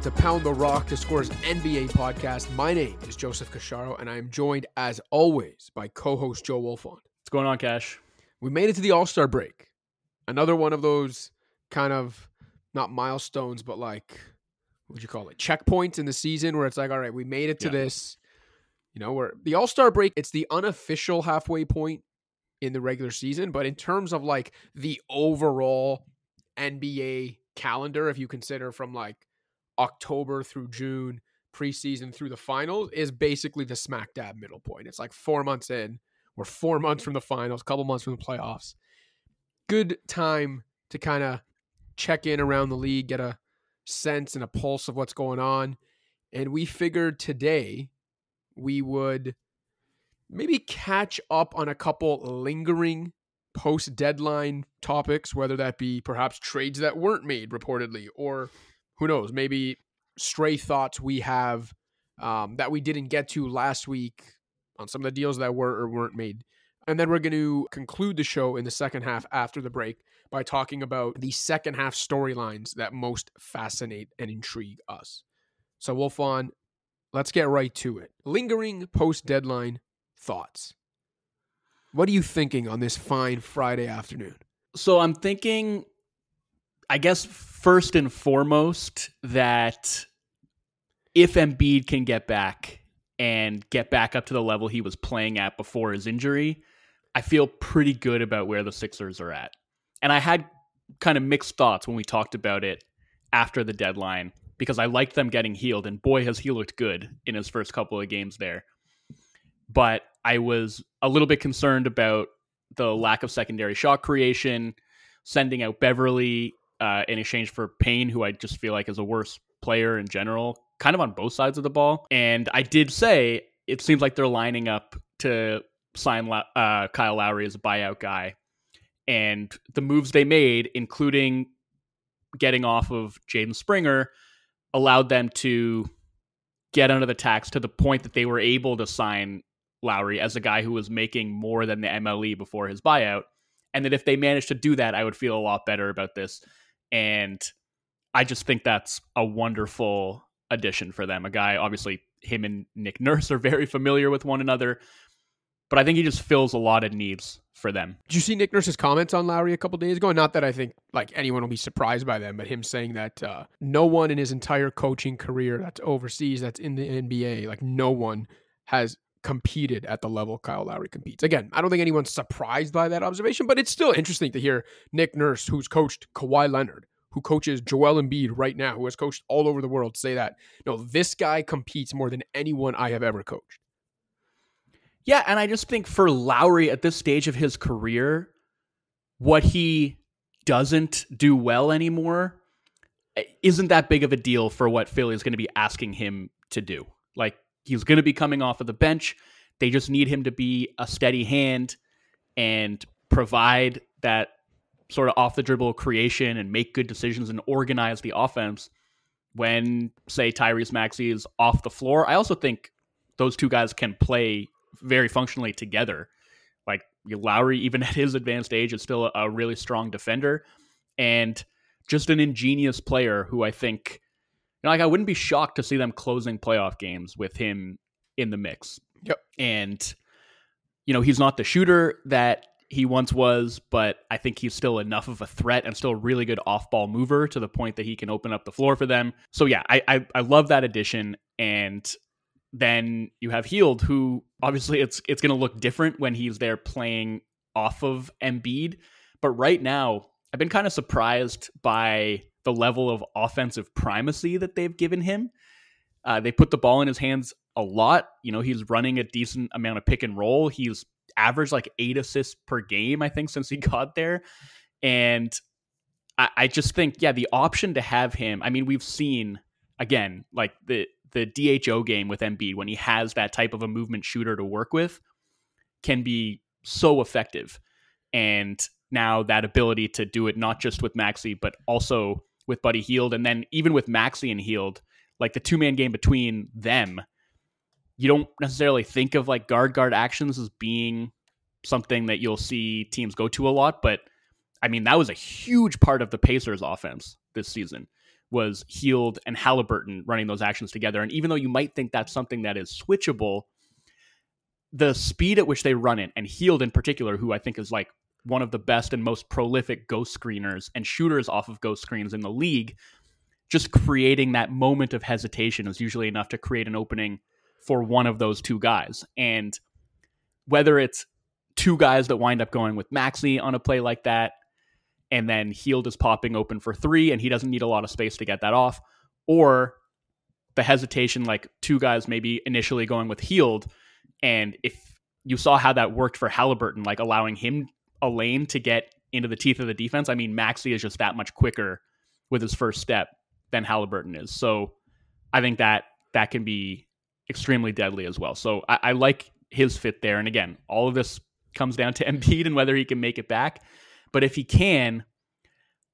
welcome to Pound the Rock, the Scores NBA podcast. My name is Joseph Casciaro, and I am joined, as always, by co-host Joe Wolfond. What's going on, Cash? We made it to the All Star break. Another one of those kind of not milestones, but like what would you call it? Checkpoints in the season where it's like, all right, we made it to Yeah. this. You know, where the All Star break, it's the unofficial halfway point in the regular season, but in terms of like the overall NBA calendar, if you consider from like October through June, preseason through the finals, is basically the smack dab middle point. It's like four months in. We're four months from the finals, couple months from the playoffs. Good time to kind of check in around the league, get a sense and a pulse of what's going on. And we figured today we would maybe catch up on a couple lingering post deadline topics, whether that be perhaps trades that weren't made reportedly, or who knows, maybe stray thoughts we have um, that we didn't get to last week on some of the deals that were or weren't made. And then we're going to conclude the show in the second half after the break by talking about the second half storylines that most fascinate and intrigue us. So, Wolfond, let's get right to it. Lingering post deadline thoughts. What are you thinking on this fine Friday afternoon? So I'm thinking, I guess, first and foremost, that if Embiid can get back and get back up to the level he was playing at before his injury, I feel pretty good about where the Sixers are at. And I had kind of mixed thoughts when we talked about it after the deadline because I liked them getting Hield, and boy, has he looked good in his first couple of games there. But I was a little bit concerned about the lack of secondary shot creation, sending out Beverley uh, in exchange for Payne, who I just feel like is a worse player in general, kind of on both sides of the ball. And I did say it seems like they're lining up to sign uh, Kyle Lowry as a buyout guy. And the moves they made, including getting off of Jaden Springer, allowed them to get under the tax to the point that they were able to sign Lowry as a guy who was making more than the MLE before his buyout. And that if they managed to do that, I would feel a lot better about this. And I just think that's a wonderful addition for them. A guy, obviously, him and Nick Nurse are very familiar with one another, but I think he just fills a lot of needs for them. Did you see Nick Nurse's comments on Lowry a couple days ago? Not that I think like anyone will be surprised by them, but him saying that uh, no one in his entire coaching career that's overseas, that's in the NBA, like no one has competed at the level Kyle Lowry competes. Again, I don't think anyone's surprised by that observation, but it's still interesting to hear Nick Nurse, who's coached Kawhi Leonard, who coaches Joel Embiid right now, who has coached all over the world, say that no, this guy competes more than anyone I have ever coached. Yeah, and I just think for Lowry at this stage of his career, what he doesn't do well anymore eh, isn't that big of a deal for what Philly is going to be asking him to do. Like he's going to be coming off of the bench. They just need him to be a steady hand and provide that sort of off the dribble creation and make good decisions and organize the offense when say Tyrese Maxey is off the floor. I also think those two guys can play very functionally together. Like Lowry, even at his advanced age, is still a, a really strong defender and just an ingenious player who I think, you know, like I wouldn't be shocked to see them closing playoff games with him in the mix. Yep. And, you know, he's not the shooter that he once was, but I think he's still enough of a threat and still a really good off ball mover to the point that he can open up the floor for them. So yeah, I I, I love that addition. And then you have Hield, who obviously it's it's going to look different when he's there playing off of Embiid. But right now, I've been kind of surprised by the level of offensive primacy that they've given him. Uh, they put the ball in his hands a lot. You know, he's running a decent amount of pick and roll. He's averaged like eight assists per game, I think, since he got there. And I, I just think, yeah, the option to have him. I mean, we've seen again, like the the DHO game with Embiid when he has that type of a movement shooter to work with can be so effective. And now that ability to do it not just with Maxey, but also with Buddy Hield, and then even with Maxey and Hield, like the two man game between them, you don't necessarily think of like guard guard actions as being something that you'll see teams go to a lot. But I mean, that was a huge part of the Pacers offense this season was Hield and Halliburton running those actions together. And even though you might think that's something that is switchable, the speed at which they run it, and Hield in particular, who I think is like one of the best and most prolific ghost screeners and shooters off of ghost screens in the league, just creating that moment of hesitation is usually enough to create an opening for one of those two guys. And whether it's two guys that wind up going with Maxey on a play like that, and then Hield is popping open for three, and he doesn't need a lot of space to get that off, or the hesitation, like two guys maybe initially going with Hield, and if you saw how that worked for Halliburton, like allowing him a lane to get into the teeth of the defense. I mean, Maxey is just that much quicker with his first step than Halliburton is. So I think that that can be extremely deadly as well. So I, I like his fit there. And again, all of this comes down to Embiid and whether he can make it back. But if he can,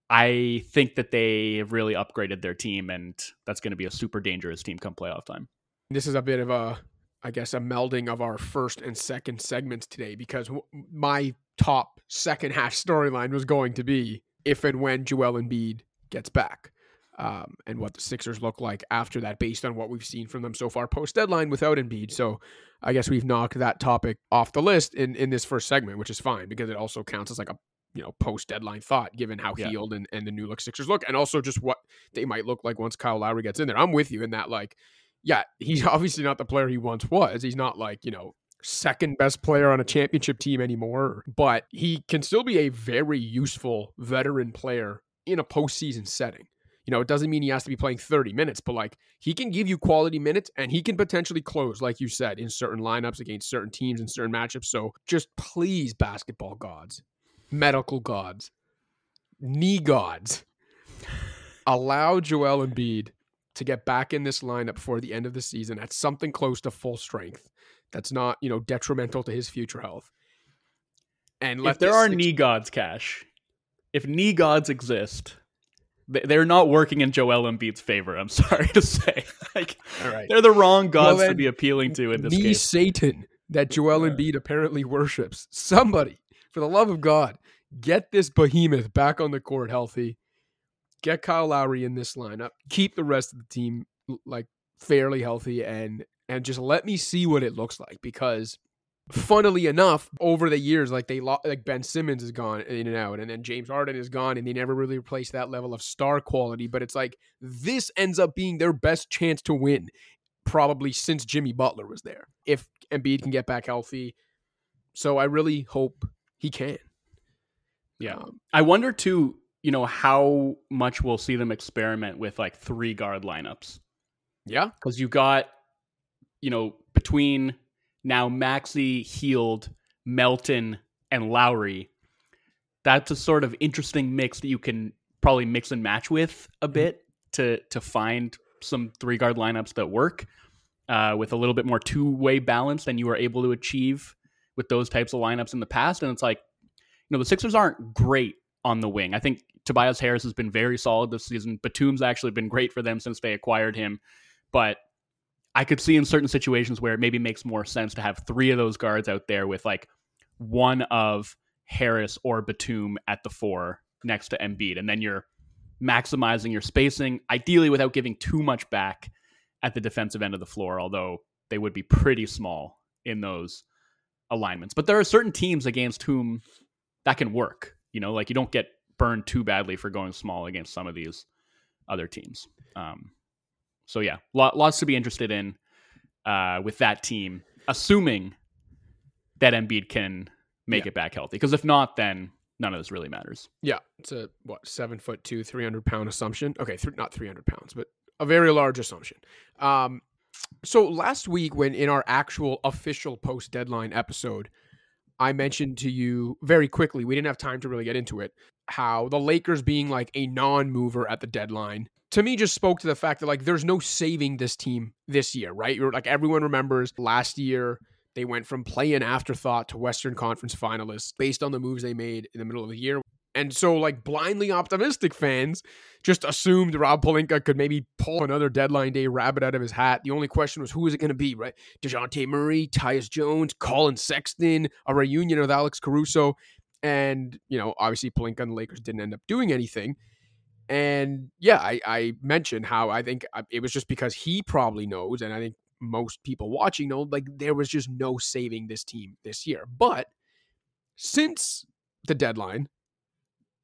I think that they have really upgraded their team, and that's going to be a super dangerous team come playoff time. This is a bit of a, I guess, a melding of our first and second segments today because my top second half storyline was going to be if and when Joel Embiid gets back. Um, and what the Sixers look like after that, based on what we've seen from them so far post deadline without Embiid. So I guess we've knocked that topic off the list in, in this first segment, which is fine because it also counts as like a you know post deadline thought given how yeah. Hield and, and the new look Sixers look, and also just what they might look like once Kyle Lowry gets in there. I'm with you in that like, yeah, he's obviously not the player he once was. He's not like you know second best player on a championship team anymore, but he can still be a very useful veteran player in a postseason setting. You know, it doesn't mean he has to be playing 30 minutes, but like he can give you quality minutes and he can potentially close, like you said, in certain lineups against certain teams and certain matchups. So just please, basketball gods, medical gods, knee gods, allow Joel Embiid to get back in this lineup for the end of the season at something close to full strength that's not you know detrimental to his future health. And if there are six- knee gods, Cash, if knee gods exist, they're not working in Joel Embiid's favor. I'm sorry to say, like they're the wrong gods well, to be appealing to in this knee case. Satan that Joel yeah. Embiid apparently worships. Somebody, for the love of God, get this behemoth back on the court healthy. Get Kyle Lowry in this lineup. Keep the rest of the team like fairly healthy and and just let me see what it looks like because funnily enough over the years like they like Ben Simmons is gone in and out and then James Harden is gone and they never really replaced that level of star quality but it's like this ends up being their best chance to win probably since Jimmy Butler was there if Embiid can get back healthy. So I really hope he can. Yeah. Um, I wonder too you know how much we'll see them experiment with like three guard lineups. Yeah. Cuz you got you know, between now Maxey, Hield, Melton, and Lowry, that's a sort of interesting mix that you can probably mix and match with a mm-hmm. bit to to find some three guard lineups that work uh, with a little bit more two way balance than you were able to achieve with those types of lineups in the past. And it's like, you know, the Sixers aren't great on the wing. I think Tobias Harris has been very solid this season. Batum's actually been great for them since they acquired him, but I could see in certain situations where it maybe makes more sense to have three of those guards out there with like one of Harris or Batum at the four next to Embiid, and then you're maximizing your spacing, ideally without giving too much back at the defensive end of the floor, although they would be pretty small in those alignments. But there are certain teams against whom that can work. You know, like you don't get burned too badly for going small against some of these other teams. Um, so yeah, lot, lots to be interested in uh, with that team, assuming that Embiid can make yeah. it back healthy. Because if not, then none of this really matters. Yeah, it's a what seven foot two, three hundred pound assumption. Okay, th- not three hundred pounds, but a very large assumption. Um, so last week, when in our actual official post deadline episode, I mentioned to you very quickly, we didn't have time to really get into it, how the Lakers being like a non mover at the deadline to me just spoke to the fact that like there's no saving this team this year, right? You're, like everyone remembers last year they went from playing afterthought to Western Conference finalists based on the moves they made in the middle of the year. And so, like blindly optimistic fans just assumed Rob Pelinka could maybe pull another deadline day rabbit out of his hat. The only question was who is it going to be, right? Dejounte Murray, Tyus Jones, Collin Sexton, a reunion with Alex Caruso. And, you know, obviously Pelinka and the Lakers didn't end up doing anything. And yeah, I, I mentioned how I think uh, it was just because he probably knows, and I think most people watching know, like there was just no saving this team this year. But since the deadline,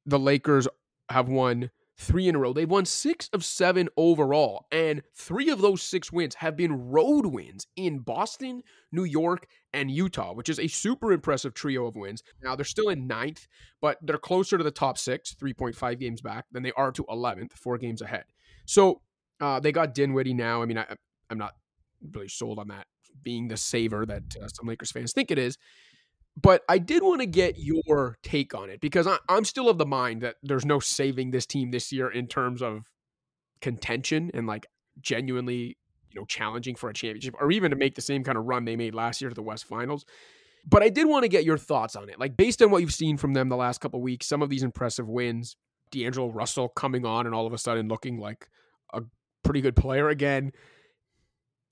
the Lakers have won three in a row. They've won six of seven overall, and three of those six wins have been road wins in Boston, New York, and Utah, which is a super impressive trio of wins. Now they're still in ninth, but they're closer to the top six, 3.5 games back, than they are to 11th, four games ahead. So uh, they got Dinwiddie now. I mean, I, I'm not really sold on that being the saver that uh, some Lakers fans think it is. But I did want to get your take on it because I, I'm still of the mind that there's no saving this team this year in terms of contention and like genuinely, you know, challenging for a championship or even to make the same kind of run they made last year to the West Finals. But I did want to get your thoughts on it. Like based on what you've seen from them the last couple weeks, some of these impressive wins, D'Angelo Russell coming on and all of a sudden looking like a pretty good player again.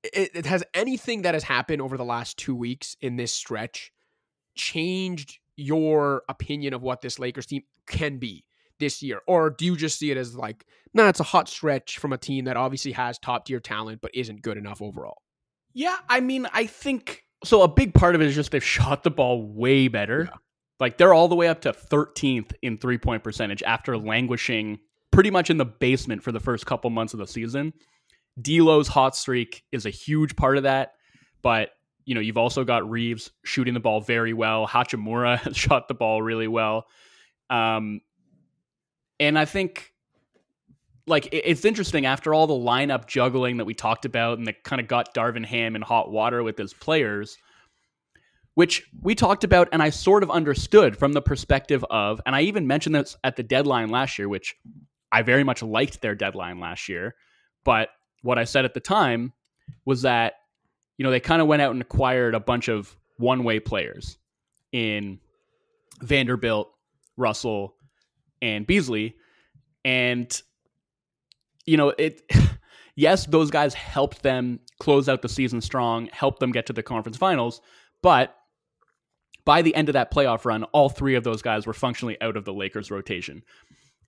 It, it has anything that has happened over the last two weeks in this stretch changed your opinion of what this Lakers team can be this year? Or do you just see it as like, nah, it's a hot stretch from a team that obviously has top tier talent but isn't good enough overall? Yeah, I mean, I think so. A big part of it is just they've shot the ball way better. Yeah. Like they're all the way up to 13th in three point percentage after languishing pretty much in the basement for the first couple months of the season. D'Lo's hot streak is a huge part of that, but you know, you've also got Reaves shooting the ball very well. Hachimura has shot the ball really well. Um, and I think like it's interesting after all the lineup juggling that we talked about and that kind of got Darvin Ham in hot water with his players, which we talked about and I sort of understood from the perspective of, and I even mentioned this at the deadline last year, which I very much liked their deadline last year. But what I said at the time was that you know, they kind of went out and acquired a bunch of one way players in Vanderbilt, Russell, and Beasley. And, you know, it, yes, those guys helped them close out the season strong, helped them get to the conference finals. But by the end of that playoff run, all three of those guys were functionally out of the Lakers rotation.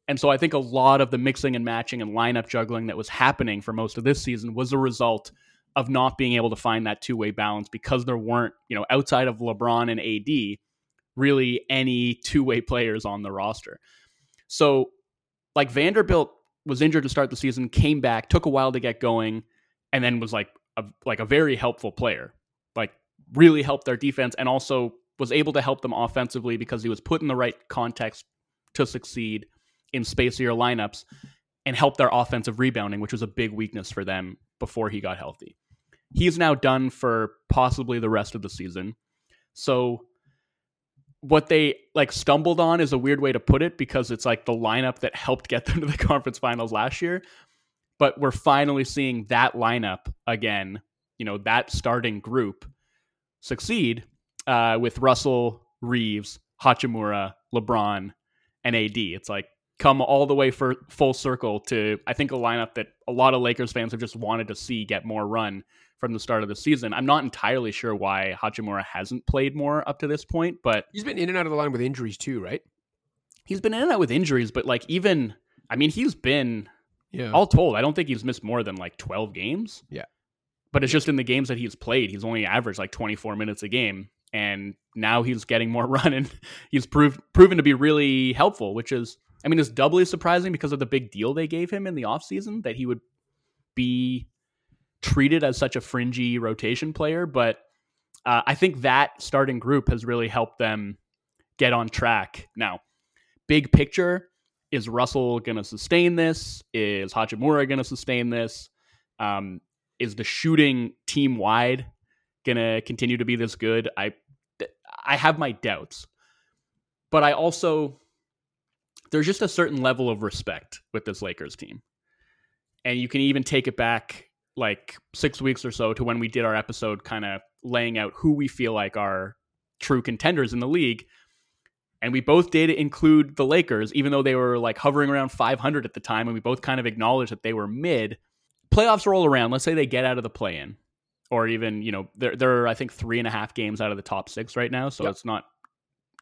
And so I think a lot of the mixing and matching and lineup juggling that was happening for most of this season was a result of not being able to find that two way balance because there weren't, you know, outside of LeBron and AD, really any two way players on the roster. So, like Vanderbilt was injured to start the season, came back, took a while to get going, and then was like a, like a very helpful player. Like really helped their defense and also was able to help them offensively because he was put in the right context to succeed in spacier lineups and help their offensive rebounding, which was a big weakness for them before he got healthy. He's now done for possibly the rest of the season. So what they like stumbled on is a weird way to put it because it's like the lineup that helped get them to the conference finals last year. But we're finally seeing that lineup again, you know, that starting group succeed uh, with Russell, Reaves, Hachimura, LeBron, and AD. It's like come all the way for full circle to I think a lineup that a lot of Lakers fans have just wanted to see get more run from the start of the season. I'm not entirely sure why Hachimura hasn't played more up to this point, but he's been in and out of the line with injuries too, right? He's been in and out with injuries, but like even I mean, he's been yeah. all told, I don't think he's missed more than like 12 games. Yeah. But it's just in the games that he's played, he's only averaged like 24 minutes a game. And now he's getting more run and he's proved proven to be really helpful, which is I mean, it's doubly surprising because of the big deal they gave him in the offseason that he would be treated as such a fringy rotation player, but uh, I think that starting group has really helped them get on track. Now, big picture is Russell going to sustain this? Is Hachimura going to sustain this? Um, is the shooting team wide going to continue to be this good? I I have my doubts, but I also there's just a certain level of respect with this Lakers team, and you can even take it back like six weeks or so to when we did our episode, kind of laying out who we feel like are true contenders in the league. And we both did include the Lakers, even though they were like hovering around 500 at the time, and we both kind of acknowledged that they were mid. Playoffs roll around. Let's say they get out of the play in, or even, you know, they're, they're, I think, three and a half games out of the top six right now. So yep. it's not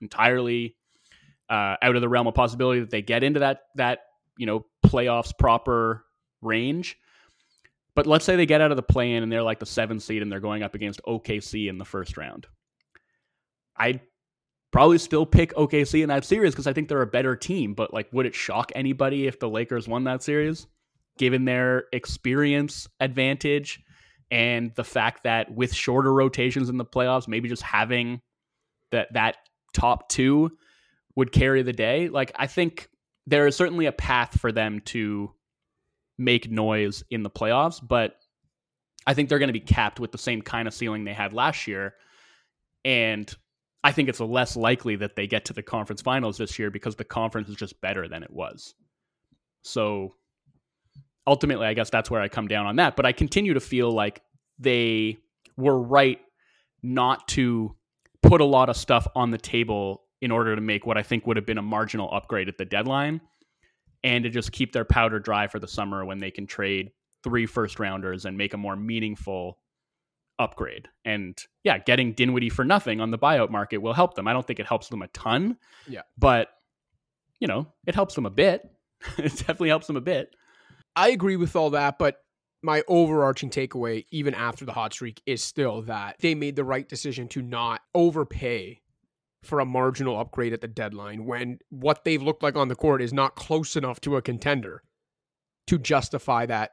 entirely uh, out of the realm of possibility that they get into that, that you know, playoffs proper range. But let's say they get out of the play in and they're like the seventh seed and they're going up against OKC in the first round. I'd probably still pick OKC in that series because I think they're a better team. But like, would it shock anybody if the Lakers won that series, given their experience advantage and the fact that with shorter rotations in the playoffs, maybe just having that that top two would carry the day? Like, I think there is certainly a path for them to make noise in the playoffs, but I think they're going to be capped with the same kind of ceiling they had last year. And I think it's less likely that they get to the conference finals this year because the conference is just better than it was. So ultimately, I guess that's where I come down on that. But I continue to feel like they were right not to put a lot of stuff on the table in order to make what I think would have been a marginal upgrade at the deadline and to just keep their powder dry for the summer when they can trade three first rounders and make a more meaningful upgrade. And yeah, getting Dinwiddie for nothing on the buyout market will help them. I don't think it helps them a ton. Yeah. But you know, it helps them a bit. it definitely helps them a bit. I agree with all that, but my overarching takeaway, even after the hot streak, is still that they made the right decision to not overpay for a marginal upgrade at the deadline when what they've looked like on the court is not close enough to a contender to justify that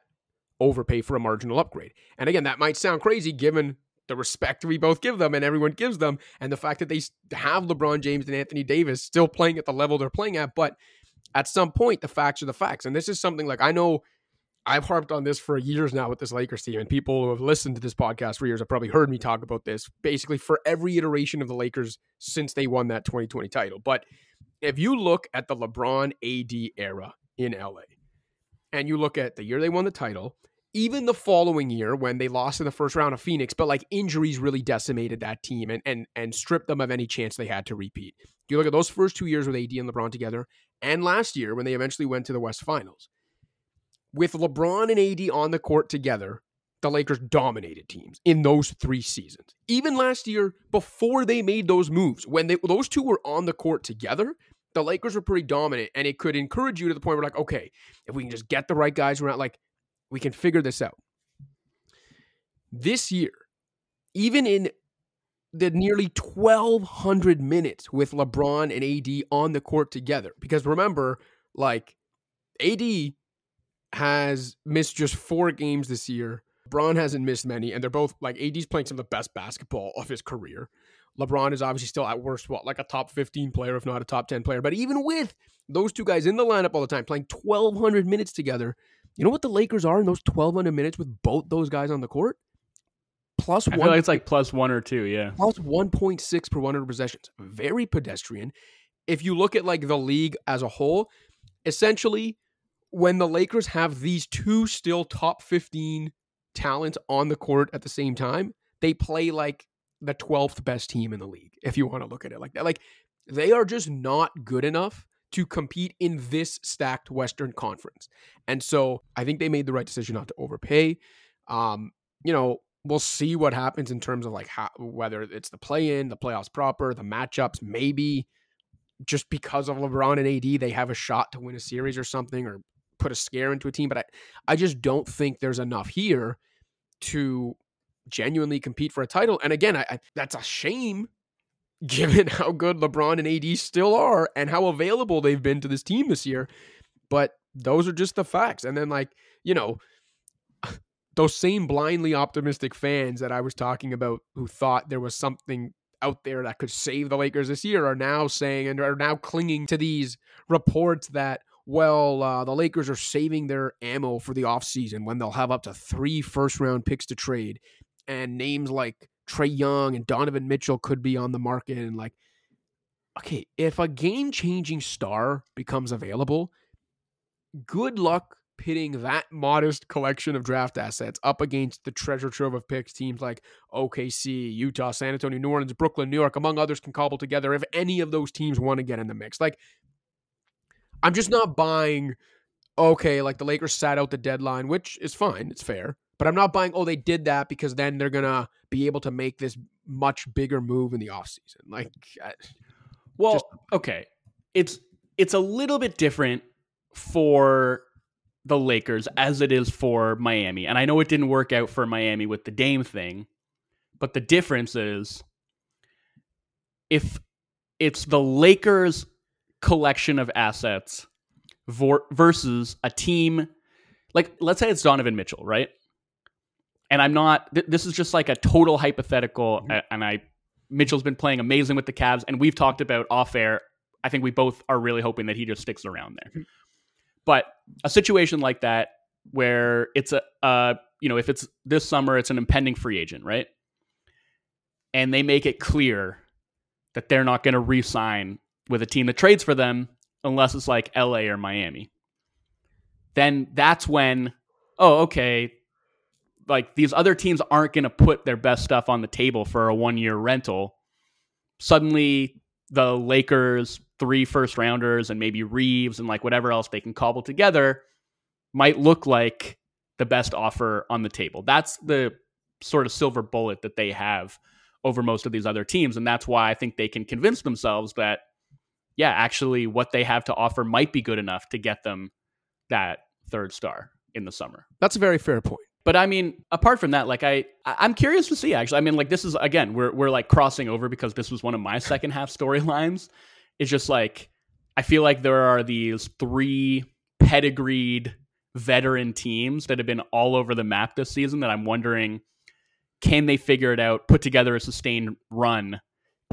overpay for a marginal upgrade. And again, that might sound crazy given the respect we both give them and everyone gives them, and the fact that they have LeBron James and Anthony Davis still playing at the level they're playing at. But at some point, the facts are the facts. And this is something like I know I've harped on this for years now with this Lakers team, and people who have listened to this podcast for years have probably heard me talk about this basically for every iteration of the Lakers since they won that 2020 title. But if you look at the LeBron AD era in LA, and you look at the year they won the title, even the following year when they lost in the first round of Phoenix, but like injuries really decimated that team and and and stripped them of any chance they had to repeat. You look at those first two years with AD and LeBron together, and last year when they eventually went to the West Finals with LeBron and AD on the court together, the Lakers dominated teams in those three seasons. Even last year, before they made those moves, when they, those two were on the court together, the Lakers were pretty dominant, and it could encourage you to the point where, like, okay, if we can just get the right guys around, like, we can figure this out. This year, even in the nearly 1,200 minutes with LeBron and AD on the court together, because remember, like, AD has missed just four games this year. LeBron hasn't missed many, and they're both like AD's playing some of the best basketball of his career. LeBron is obviously still at worst, what, like a top 15 player, if not a top 10 player. But even with those two guys in the lineup all the time, playing 1,200 minutes together, you know what the Lakers are in those 1,200 minutes with both those guys on the court? Plus I one. like it's like plus one or two, yeah. Plus 1.6 per 100 possessions. Very pedestrian. If you look at like the league as a whole, essentially when the Lakers have these two still top 15 talents on the court at the same time, they play like the 12th best team in the league, if you want to look at it like that. Like they are just not good enough to compete in this stacked Western Conference. And so I think they made the right decision not to overpay. Um, you know, we'll see what happens in terms of like how, whether it's the play in, the playoffs proper, the matchups, maybe just because of LeBron and AD, they have a shot to win a series or something, or put a scare into a team, but I, I just don't think there's enough here to genuinely compete for a title. And again, I, I, that's a shame given how good LeBron and AD still are and how available they've been to this team this year. But those are just the facts. And then, like, you know, those same blindly optimistic fans that I was talking about who thought there was something out there that could save the Lakers this year are now saying and are now clinging to these reports that well, uh, the Lakers are saving their ammo for the offseason when they'll have up to three first round picks to trade. And names like Trae Young and Donovan Mitchell could be on the market. And like, okay, if a game changing star becomes available, good luck pitting that modest collection of draft assets up against the treasure trove of picks teams like OKC, Utah, San Antonio, New Orleans, Brooklyn, New York, among others, can cobble together if any of those teams want to get in the mix. Like, I'm just not buying, okay, like the Lakers sat out the deadline, which is fine. It's fair. But I'm not buying, oh, they did that because then they're going to be able to make this much bigger move in the offseason. Like, I, well, just, okay. It's it's a little bit different for the Lakers as it is for Miami. And I know it didn't work out for Miami with the Dame thing, but the difference is if it's the Lakers collection of assets versus a team like let's say it's Donovan Mitchell, right? And I'm not th- this is just like a total hypothetical mm-hmm. and I Mitchell's been playing amazing with the Cavs and we've talked about off air. I think we both are really hoping that he just sticks around there. Mm-hmm. But a situation like that where it's a uh, you know, if it's this summer it's an impending free agent, right? And they make it clear that they're not going to re-sign with a team that trades for them unless it's like LA or Miami. Then that's when, oh, okay, like these other teams aren't going to put their best stuff on the table for a one year rental. Suddenly, the Lakers, three first rounders, and maybe Reaves and like whatever else they can cobble together might look like the best offer on the table. That's the sort of silver bullet that they have over most of these other teams. And that's why I think they can convince themselves that yeah, actually what they have to offer might be good enough to get them that third star in the summer. That's a very fair point. But I mean, apart from that, like I, I'm curious to see. Actually, I mean, like this is again, we're we're like crossing over because this was one of my second half storylines. It's just like I feel like there are these three pedigreed veteran teams that have been all over the map this season that I'm wondering can they figure it out, put together a sustained run,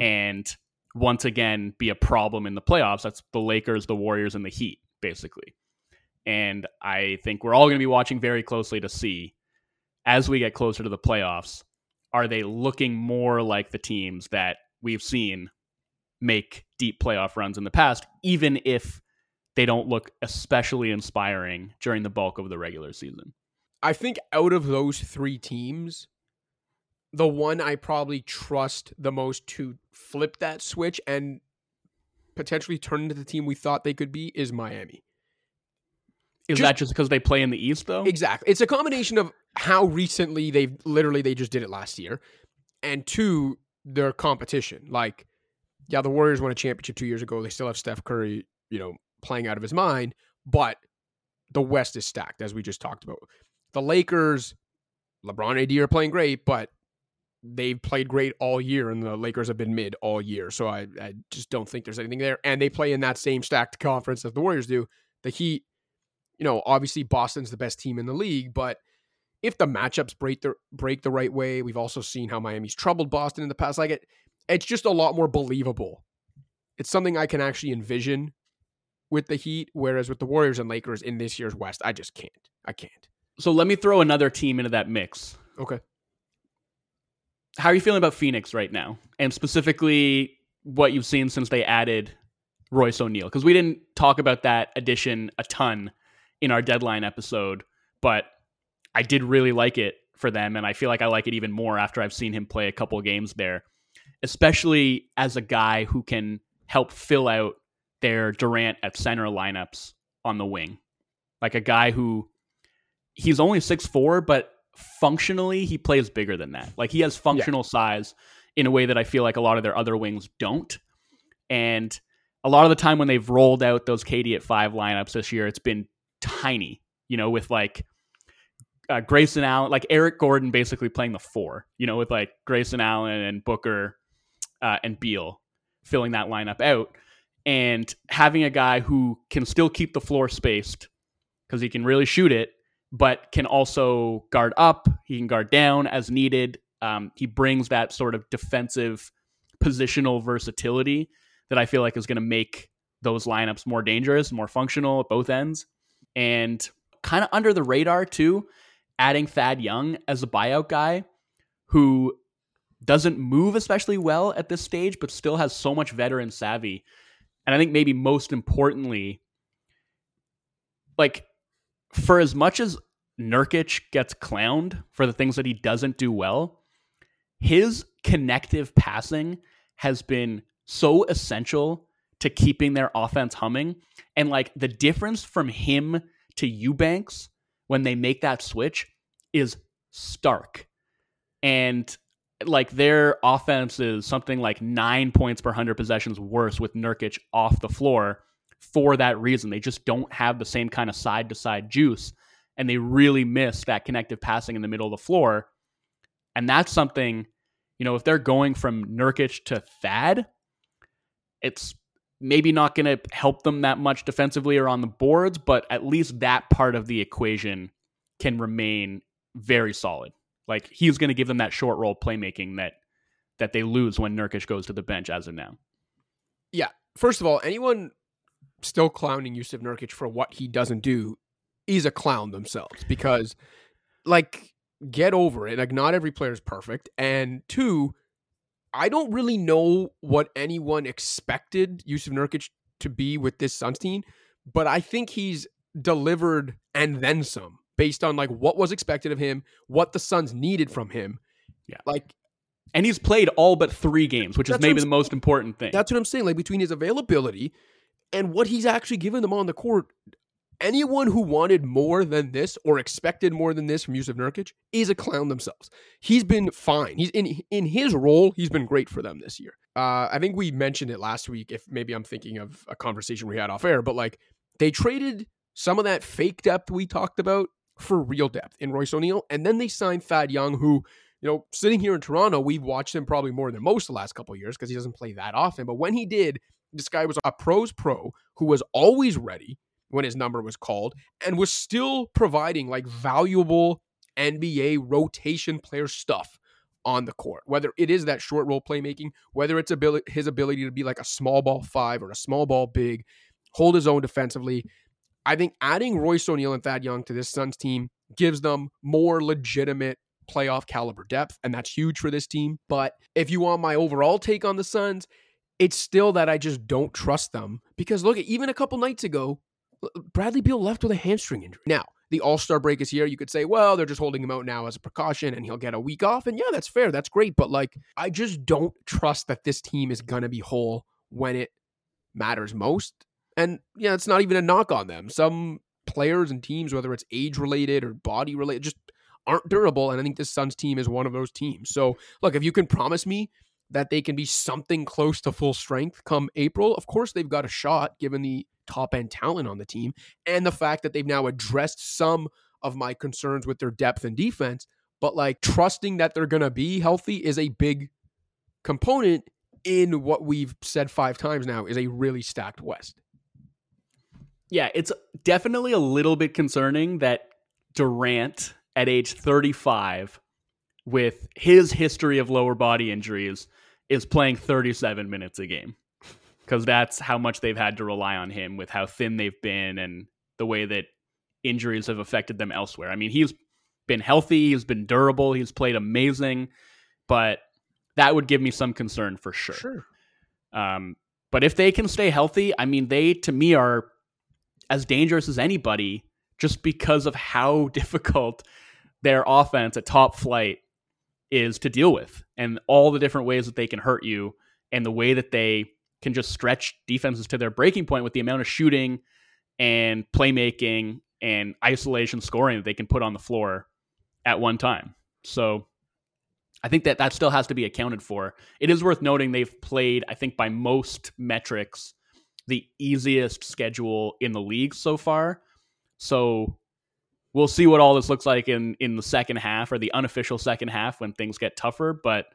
and once again be a problem in the playoffs. That's the Lakers, the Warriors, and the Heat, basically. And I think we're all going to be watching very closely to see as we get closer to the playoffs, are they looking more like the teams that we've seen make deep playoff runs in the past, even if they don't look especially inspiring during the bulk of the regular season? I think out of those three teams, the one I probably trust the most to flip that switch and potentially turn into the team we thought they could be is Miami. Is just, that just because they play in the East though? Exactly. It's a combination of how recently they've literally they just did it last year, and two, their competition. Like, yeah, the Warriors won a championship two years ago. They still have Steph Curry, you know, playing out of his mind, but the West is stacked, as we just talked about. The Lakers, LeBron AD are playing great, but they've played great all year, and the Lakers have been mid all year. So I, I just don't think there's anything there. And they play in that same stacked conference as the Warriors do. The Heat, you know, obviously Boston's the best team in the league, but if the matchups break the break the right way, we've also seen how Miami's troubled Boston in the past. Like it, it's just a lot more believable. It's something I can actually envision with the Heat, whereas with the Warriors and Lakers in this year's West, I just can't. I can't. So let me throw another team into that mix. Okay how are you feeling about Phoenix right now, and specifically what you've seen since they added Royce O'Neale? Because we didn't talk about that addition a ton in our deadline episode, but I did really like it for them, and I feel like I like it even more after I've seen him play a couple games there, especially as a guy who can help fill out their Durant at center lineups on the wing, like a guy who he's only six four, but functionally he plays bigger than that. Like he has functional yeah. size in a way that I feel like a lot of their other wings don't. And a lot of the time when they've rolled out those KD at five lineups this year, it's been tiny, you know, with like uh, Grayson Allen, like Eric Gordon basically playing the four, you know, with like Grayson Allen and Booker uh, and Beal filling that lineup out. And having a guy who can still keep the floor spaced because he can really shoot it but can also guard up. He can guard down as needed. Um, he brings that sort of defensive positional versatility that I feel like is going to make those lineups more dangerous, more functional at both ends. And kind of under the radar, too, adding Thad Young as a buyout guy who doesn't move especially well at this stage, but still has so much veteran savvy. And I think maybe most importantly, like for as much as Nurkic gets clowned for the things that he doesn't do well, his connective passing has been so essential to keeping their offense humming. And like the difference from him to Eubanks when they make that switch is stark. And like their offense is something like nine points per hundred possessions worse with Nurkic off the floor for that reason. They just don't have the same kind of side to side juice, and they really miss that connective passing in the middle of the floor. And that's something, you know, if they're going from Nurkic to Thad, it's maybe not going to help them that much defensively or on the boards, but at least that part of the equation can remain very solid. Like he's going to give them that short roll playmaking that that they lose when Nurkic goes to the bench as of now. Yeah. First of all, anyone still clowning Jusuf Nurkic for what he doesn't do is a clown themselves because, like, get over it. Like, not every player is perfect. And two, I don't really know what anyone expected Jusuf Nurkic to be with this Suns team, but I think he's delivered and then some based on like what was expected of him, what the Suns needed from him. Yeah. Like and he's played all but 3 games, which is maybe the most important thing. That's what I'm saying. Like between his availability and what he's actually given them on the court, anyone who wanted more than this or expected more than this from Jusuf Nurkic is a clown themselves. He's been fine. He's in in his role. He's been great for them this year. Uh, I think we mentioned it last week. If maybe I'm thinking of a conversation we had off air, but like they traded some of that fake depth we talked about for real depth in Royce O'Neale, and then they signed Thad Young, who you know, sitting here in Toronto, we've watched him probably more than most the last couple years because he doesn't play that often. But when he did, this guy was a pros pro who was always ready when his number was called and was still providing like valuable NBA rotation player stuff on the court. Whether it is that short roll playmaking, whether it's ability, his ability to be like a small ball five or a small ball big, hold his own defensively. I think adding Royce O'Neale and Thad Young to this Suns team gives them more legitimate playoff caliber depth, and that's huge for this team. But if you want my overall take on the Suns, it's still that I just don't trust them because look, even a couple nights ago, Bradley Beal left with a hamstring injury. Now, the All Star break is here. You could say, well, they're just holding him out now as a precaution and he'll get a week off. And yeah, that's fair. That's great. But like, I just don't trust that this team is going to be whole when it matters most. And yeah, it's not even a knock on them. Some players and teams, whether it's age related or body related, just aren't durable. And I think this Suns team is one of those teams. So look, if you can promise me that they can be something close to full strength come April, of course they've got a shot given the top end talent on the team and the fact that they've now addressed some of my concerns with their depth and defense. But like trusting that they're going to be healthy is a big component in what we've said five times now is a really stacked West. Yeah, it's definitely a little bit concerning that Durant at age 35 with his history of lower body injuries is playing 37 minutes a game because that's how much they've had to rely on him with how thin they've been and the way that injuries have affected them elsewhere. I mean, he's been healthy, he's been durable, he's played amazing, but that would give me some concern for sure. Sure. Um, but if they can stay healthy, I mean, they to me are as dangerous as anybody just because of how difficult their offense at top flight is to deal with and all the different ways that they can hurt you and the way that they can just stretch defenses to their breaking point with the amount of shooting and playmaking and isolation scoring that they can put on the floor at one time. So I think that that still has to be accounted for. It is worth noting they've played, I think, by most metrics, the easiest schedule in the league so far. So we'll see what all this looks like in in the second half or the unofficial second half when things get tougher. But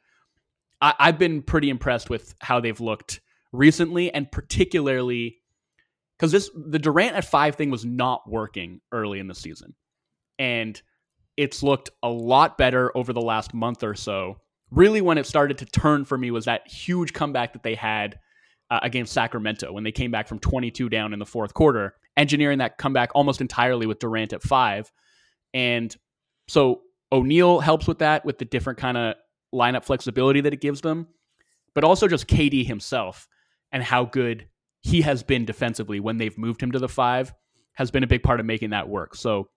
I, I've been pretty impressed with how they've looked recently, and particularly because this the Durant at five thing was not working early in the season, and it's looked a lot better over the last month or so. Really, when it started to turn for me was that huge comeback that they had uh, against Sacramento when they came back from 22 down in the fourth quarter engineering that comeback almost entirely with Durant at five. And so O'Neale helps with that, with the different kind of lineup flexibility that it gives them, but also just KD himself and how good he has been defensively when they've moved him to the five has been a big part of making that work. So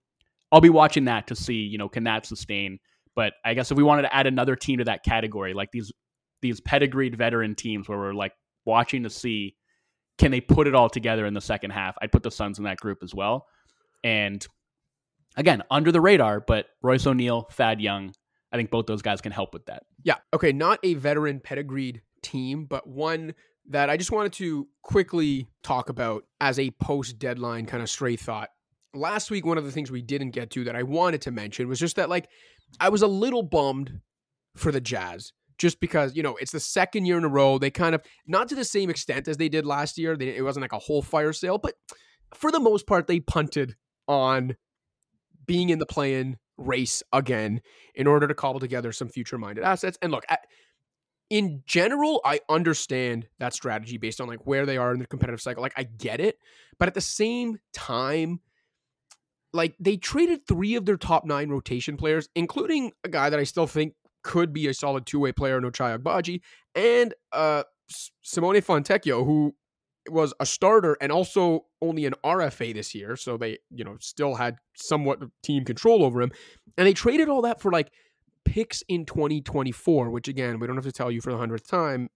I'll be watching that to see, you know, can that sustain? But I guess if we wanted to add another team to that category, like these these pedigreed veteran teams where we're like watching to see can they put it all together in the second half? I'd put the Suns in that group as well. And again, under the radar, but Royce O'Neale, Thad Young, I think both those guys can help with that. Yeah. Okay. Not a veteran pedigreed team, but one that I just wanted to quickly talk about as a post deadline kind of stray thought. Last week, one of the things we didn't get to that I wanted to mention was just that, like, I was a little bummed for the Jazz just because, you know, it's the second year in a row. They kind of, not to the same extent as they did last year, they, it wasn't like a whole fire sale, but for the most part, they punted on being in the play in race again in order to cobble together some future minded assets. And look, at, in general, I understand that strategy based on like where they are in the competitive cycle. Like I get it, but at the same time, like they traded three of their top nine rotation players, including a guy that I still think could be a solid two way player, Ochai Agbaji, and uh, Simone Fontecchio, who was a starter and also only an RFA this year, so they you know still had somewhat team control over him, and they traded all that for like picks in 2024, which again, we don't have to tell you for the hundredth time.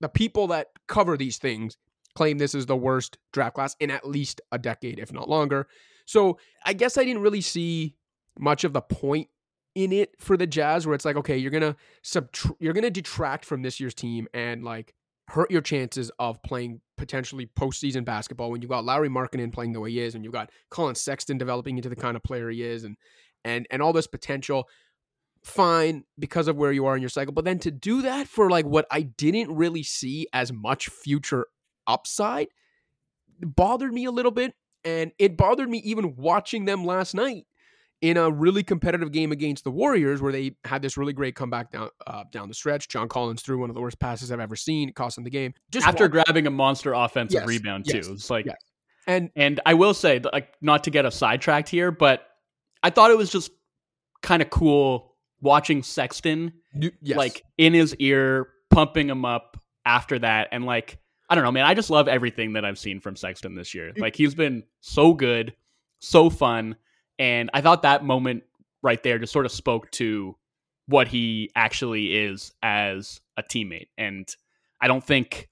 The people that cover these things claim this is the worst draft class in at least a decade, if not longer. So I guess I didn't really see much of the point in it for the Jazz, where it's like, okay, you're gonna subtr- you're gonna detract from this year's team and like hurt your chances of playing potentially postseason basketball when you've got Lauri Markkanen playing the way he is, and you've got Collin Sexton developing into the kind of player he is, and and and all this potential fine because of where you are in your cycle. But then to do that for like what I didn't really see as much future upside bothered me a little bit. And it bothered me even watching them last night in a really competitive game against the Warriors, where they had this really great comeback down uh, down the stretch. John Collins threw one of the worst passes I've ever seen, costing the game. Just after grabbing a monster offensive yes, rebound too. Yes, it's like, yes. and and I will say, like, not to get us sidetracked here, but I thought it was just kind of cool watching Sexton like in his ear, pumping him up after that. And like, I don't know, man, I just love everything that I've seen from Sexton this year. Like he's been so good, so fun. And I thought that moment right there just sort of spoke to what he actually is as a teammate. And I don't think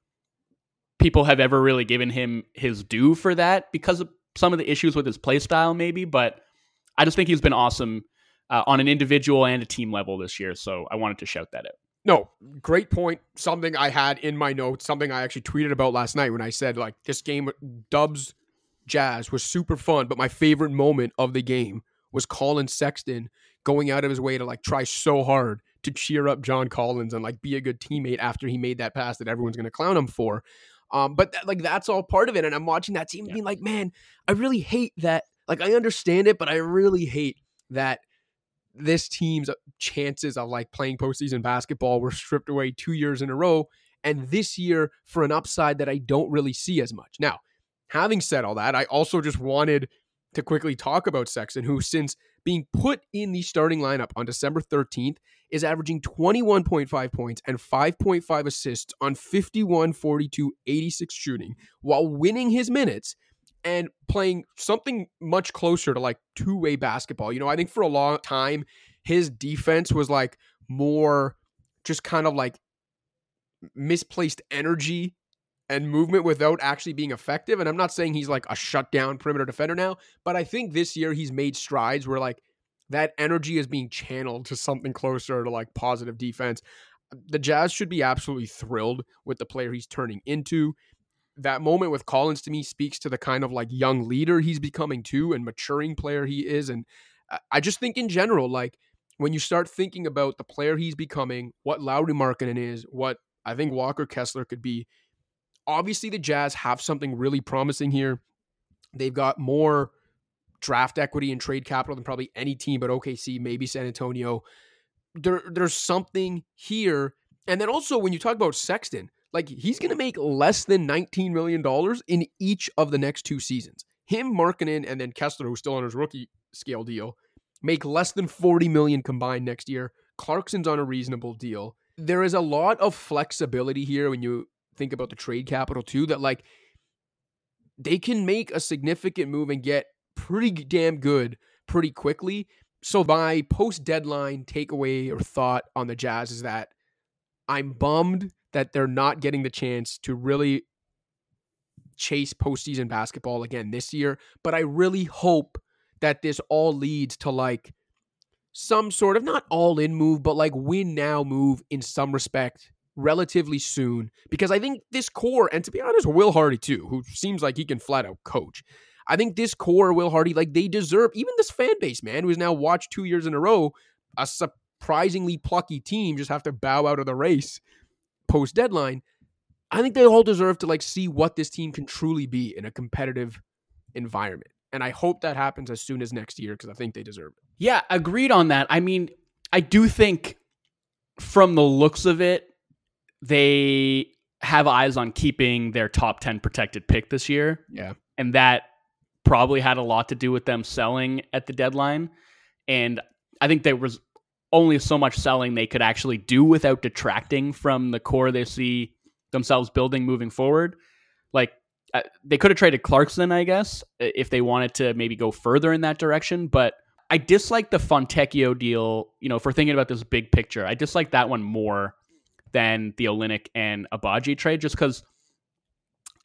people have ever really given him his due for that because of some of the issues with his play style, maybe. But I just think he's been awesome uh, on an individual and a team level this year. So I wanted to shout that out. No, great point. Something I had in my notes, something I actually tweeted about last night when I said, like, this game, Dubs Jazz was super fun, but my favorite moment of the game was Collin Sexton going out of his way to like try so hard to cheer up John Collins and like be a good teammate after he made that pass that everyone's going to clown him for. Um, but th- like that's all part of it. And I'm watching that team yeah. being like, man, I really hate that. Like I understand it, but I really hate that this team's chances of like playing postseason basketball were stripped away two years in a row. And this year for an upside that I don't really see as much. Now, having said all that, I also just wanted to quickly talk about Sexton, who since being put in the starting lineup on December 13th is averaging 21.5 points and 5.5 assists on 51 42 86 shooting while winning his minutes and playing something much closer to like two way basketball. You know, I think for a long time, his defense was like more just kind of like misplaced energy and movement without actually being effective. And I'm not saying he's like a shutdown perimeter defender now, but I think this year he's made strides where like that energy is being channeled to something closer to like positive defense. The Jazz should be absolutely thrilled with the player he's turning into that moment with Collins to me speaks to the kind of like young leader he's becoming too and maturing player he is. And I just think in general, like when you start thinking about the player he's becoming, what Lauri Markkanen is, what I think Walker Kessler could be, obviously the Jazz have something really promising here. They've got more draft equity and trade capital than probably any team but OKC, maybe San Antonio. There, there's something here. And then also when you talk about Sexton, like he's going to make less than $19 million in each of the next two seasons. Him, Markkanen, and then Kessler, who's still on his rookie scale deal, make less than 40 million combined next year. Clarkson's on a reasonable deal. There is a lot of flexibility here when you think about the trade capital too, that like they can make a significant move and get pretty damn good pretty quickly. So my post deadline takeaway or thought on the Jazz is that I'm bummed that they're not getting the chance to really chase postseason basketball again this year. But I really hope that this all leads to like some sort of not all in move, but like win now move in some respect relatively soon because I think this core, and to be honest, Will Hardy too, who seems like he can flat out coach. I think this core, Will Hardy, like they deserve, even this fan base, man, who has now watched two years in a row, a surprisingly plucky team just have to bow out of the race post deadline. I think they all deserve to like see what this team can truly be in a competitive environment. And I hope that happens as soon as next year because I think they deserve it. Yeah, agreed on that. I mean, I do think from the looks of it, they have eyes on keeping their top 10 protected pick this year. Yeah. And that probably had a lot to do with them selling at the deadline. And I think there was only so much selling they could actually do without detracting from the core they see themselves building moving forward. Like uh, they could have traded Clarkson, I guess, if they wanted to maybe go further in that direction. But I dislike the Fontecchio deal. You know, for thinking about this big picture, I dislike that one more than the Olynyk and Agbaji trade, just because,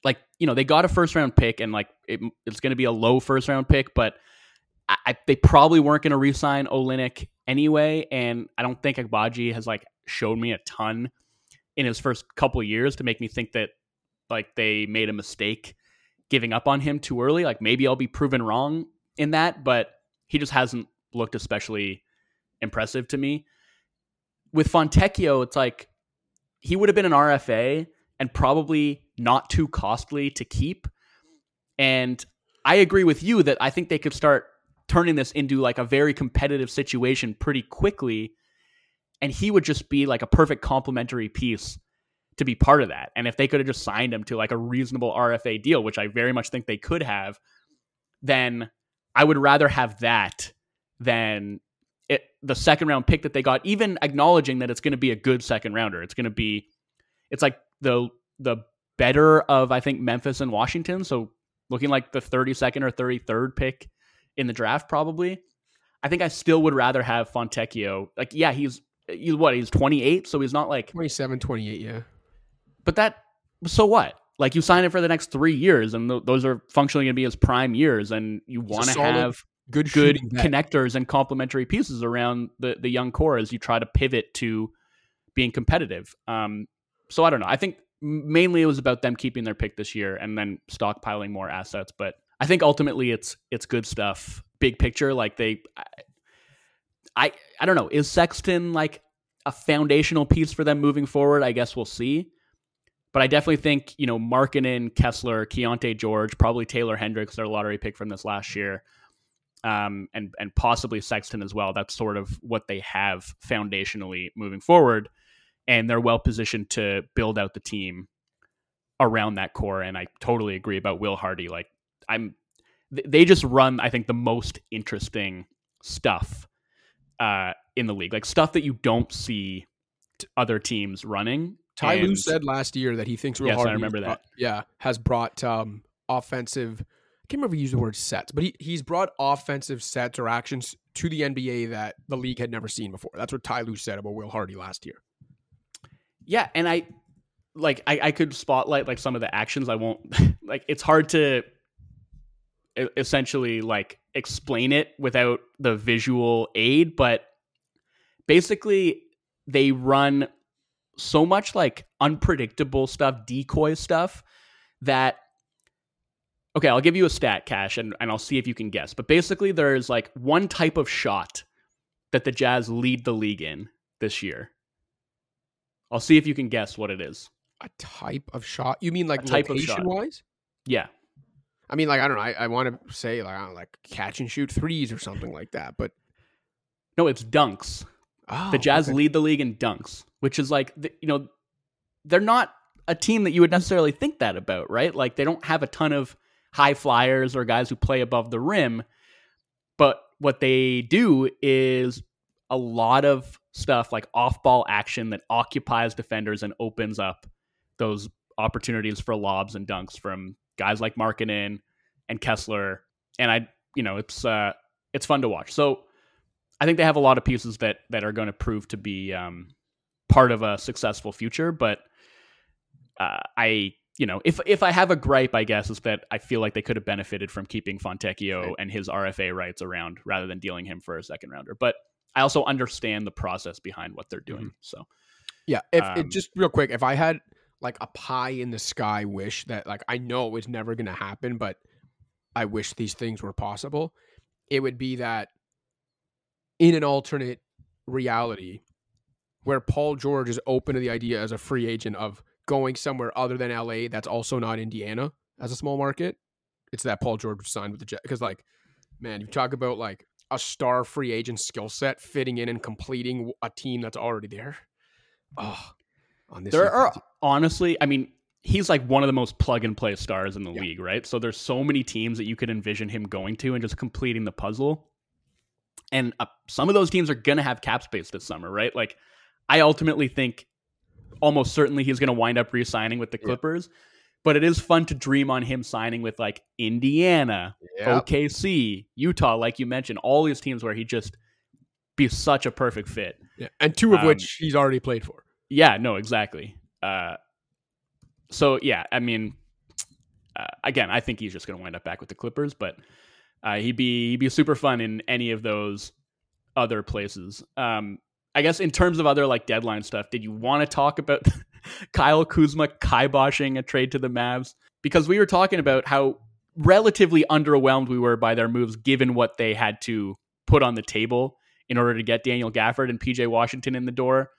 like, you know, they got a first round pick and like it, it's going to be a low first round pick, but I, they probably weren't going to re-sign Olynyk anyway, and I don't think Agbaji has like showed me a ton in his first couple years to make me think that like they made a mistake giving up on him too early. Like maybe I'll be proven wrong in that, but he just hasn't looked especially impressive to me. With Fontecchio, it's like he would have been an RFA and probably not too costly to keep. And I agree with you that I think they could start turning this into like a very competitive situation pretty quickly. And he would just be like a perfect complementary piece to be part of that. And if they could have just signed him to like a reasonable RFA deal, which I very much think they could have, then I would rather have that than it, the second round pick that they got, even acknowledging that it's going to be a good second rounder. It's going to be, it's like the, the better of, I think, Memphis and Washington. So looking like the 32nd or 33rd pick in the draft, probably. I think I still would rather have Fontecchio. Like, yeah, he's, he's what? He's 28. So he's not like 27, 28. Yeah. But that, so what? Like you sign it for the next three years, and th- those are functionally going to be his prime years, and you want to have good good connectors and complementary pieces around the the young core as you try to pivot to being competitive. Um, so I don't know. I think mainly it was about them keeping their pick this year and then stockpiling more assets. But I think ultimately it's it's good stuff. Big picture, like they, I I don't know. Is Sexton like a foundational piece for them moving forward? I guess we'll see. But I definitely think, you know, Markkanen, Kessler, Keyonte George, probably Taylor Hendricks, their lottery pick from this last year, um, and and possibly Sexton as well. That's sort of what they have foundationally moving forward, and they're well positioned to build out the team around that core. And I totally agree about Will Hardy. Like I'm, they just run, I think, the most interesting stuff uh, in the league, like stuff that you don't see other teams running Ty Lue said last year that he thinks Will yes, Hardy, I remember that. yeah, has brought um, offensive. I can't remember if he used the hmm. word sets, but he, he's brought offensive sets or actions to the NBA that the league had never seen before. That's what Ty Lue said about Will Hardy last year. Yeah, and I like I, I could spotlight like some of the actions. I won't like it's hard to essentially like explain it without the visual aid, but basically they run so much like unpredictable stuff, decoy stuff that okay, I'll give you a stat cash and, and I'll see if you can guess. But basically there's like one type of shot that the Jazz lead the league in this year. I'll see if you can guess what it is. A type of shot? You mean like a type location of shot. wise? Yeah. I mean, like I don't know. I, I want to say like I don't know, like catch and shoot threes or something like that, but no, it's dunks. Oh, the Jazz okay. lead the league in dunks, which is like, you know, they're not a team that you would necessarily think that about, right? Like they don't have a ton of high flyers or guys who play above the rim, but what they do is a lot of stuff like off-ball action that occupies defenders and opens up those opportunities for lobs and dunks from guys like Markkanen and Kessler. And I, you know, it's uh, it's fun to watch. So I think they have a lot of pieces that that are going to prove to be um, part of a successful future. But uh, I, you know, if if I have a gripe, I guess is that I feel like they could have benefited from keeping Fontecchio right. and his RFA rights around rather than dealing him for a second rounder. But I also understand the process behind what they're doing. Mm-hmm. So Yeah, if it Um, just real quick, if I had like a pie in the sky wish that like I know it's never going to happen, but I wish these things were possible, it would be that in an alternate reality where Paul George is open to the idea as a free agent of going somewhere other than LA that's also not Indiana as a small market, it's that Paul George signed with the Jet because like man, you talk about like a star free agent skill set fitting in and completing a team that's already there. Oh, on this There are honestly, I mean, he's like one of the most plug and play stars in the Yeah. league, right? So there's so many teams that you could envision him going to and just completing the puzzle. And uh, some of those teams are going to have cap space this summer, right? Like, I ultimately think almost certainly he's going to wind up re-signing with the Yeah. Clippers. But it is fun to dream on him signing with like Indiana, yeah, OKC, Utah, like you mentioned, all these teams where he just be such a perfect fit. yeah, and two of um, which he's already played for. Yeah, no, exactly. Uh, so yeah, I mean, uh, again, I think he's just going to wind up back with the Clippers, but uh, he'd be he'd be super fun in any of those other places. Um, I guess in terms of other like deadline stuff, did you want to talk about Kyle Kuzma kiboshing a trade to the Mavs? Because we were talking about how relatively underwhelmed we were by their moves, given what they had to put on the table in order to get Daniel Gafford and PJ Washington in the door.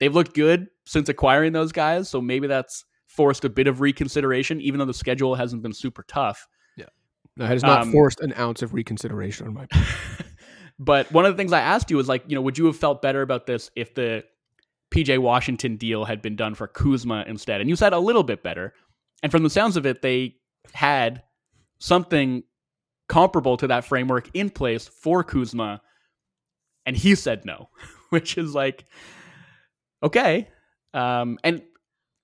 They've looked good since acquiring those guys, so maybe that's forced a bit of reconsideration, even though the schedule hasn't been super tough. Yeah. No, it has not Um, forced an ounce of reconsideration on my part. but one of the things I asked you was like, you know, would you have felt better about this if the PJ Washington deal had been done for Kuzma instead? And you said a little bit better. And from the sounds of it, they had something comparable to that framework in place for Kuzma. And he said no, which is like, okay. Um, and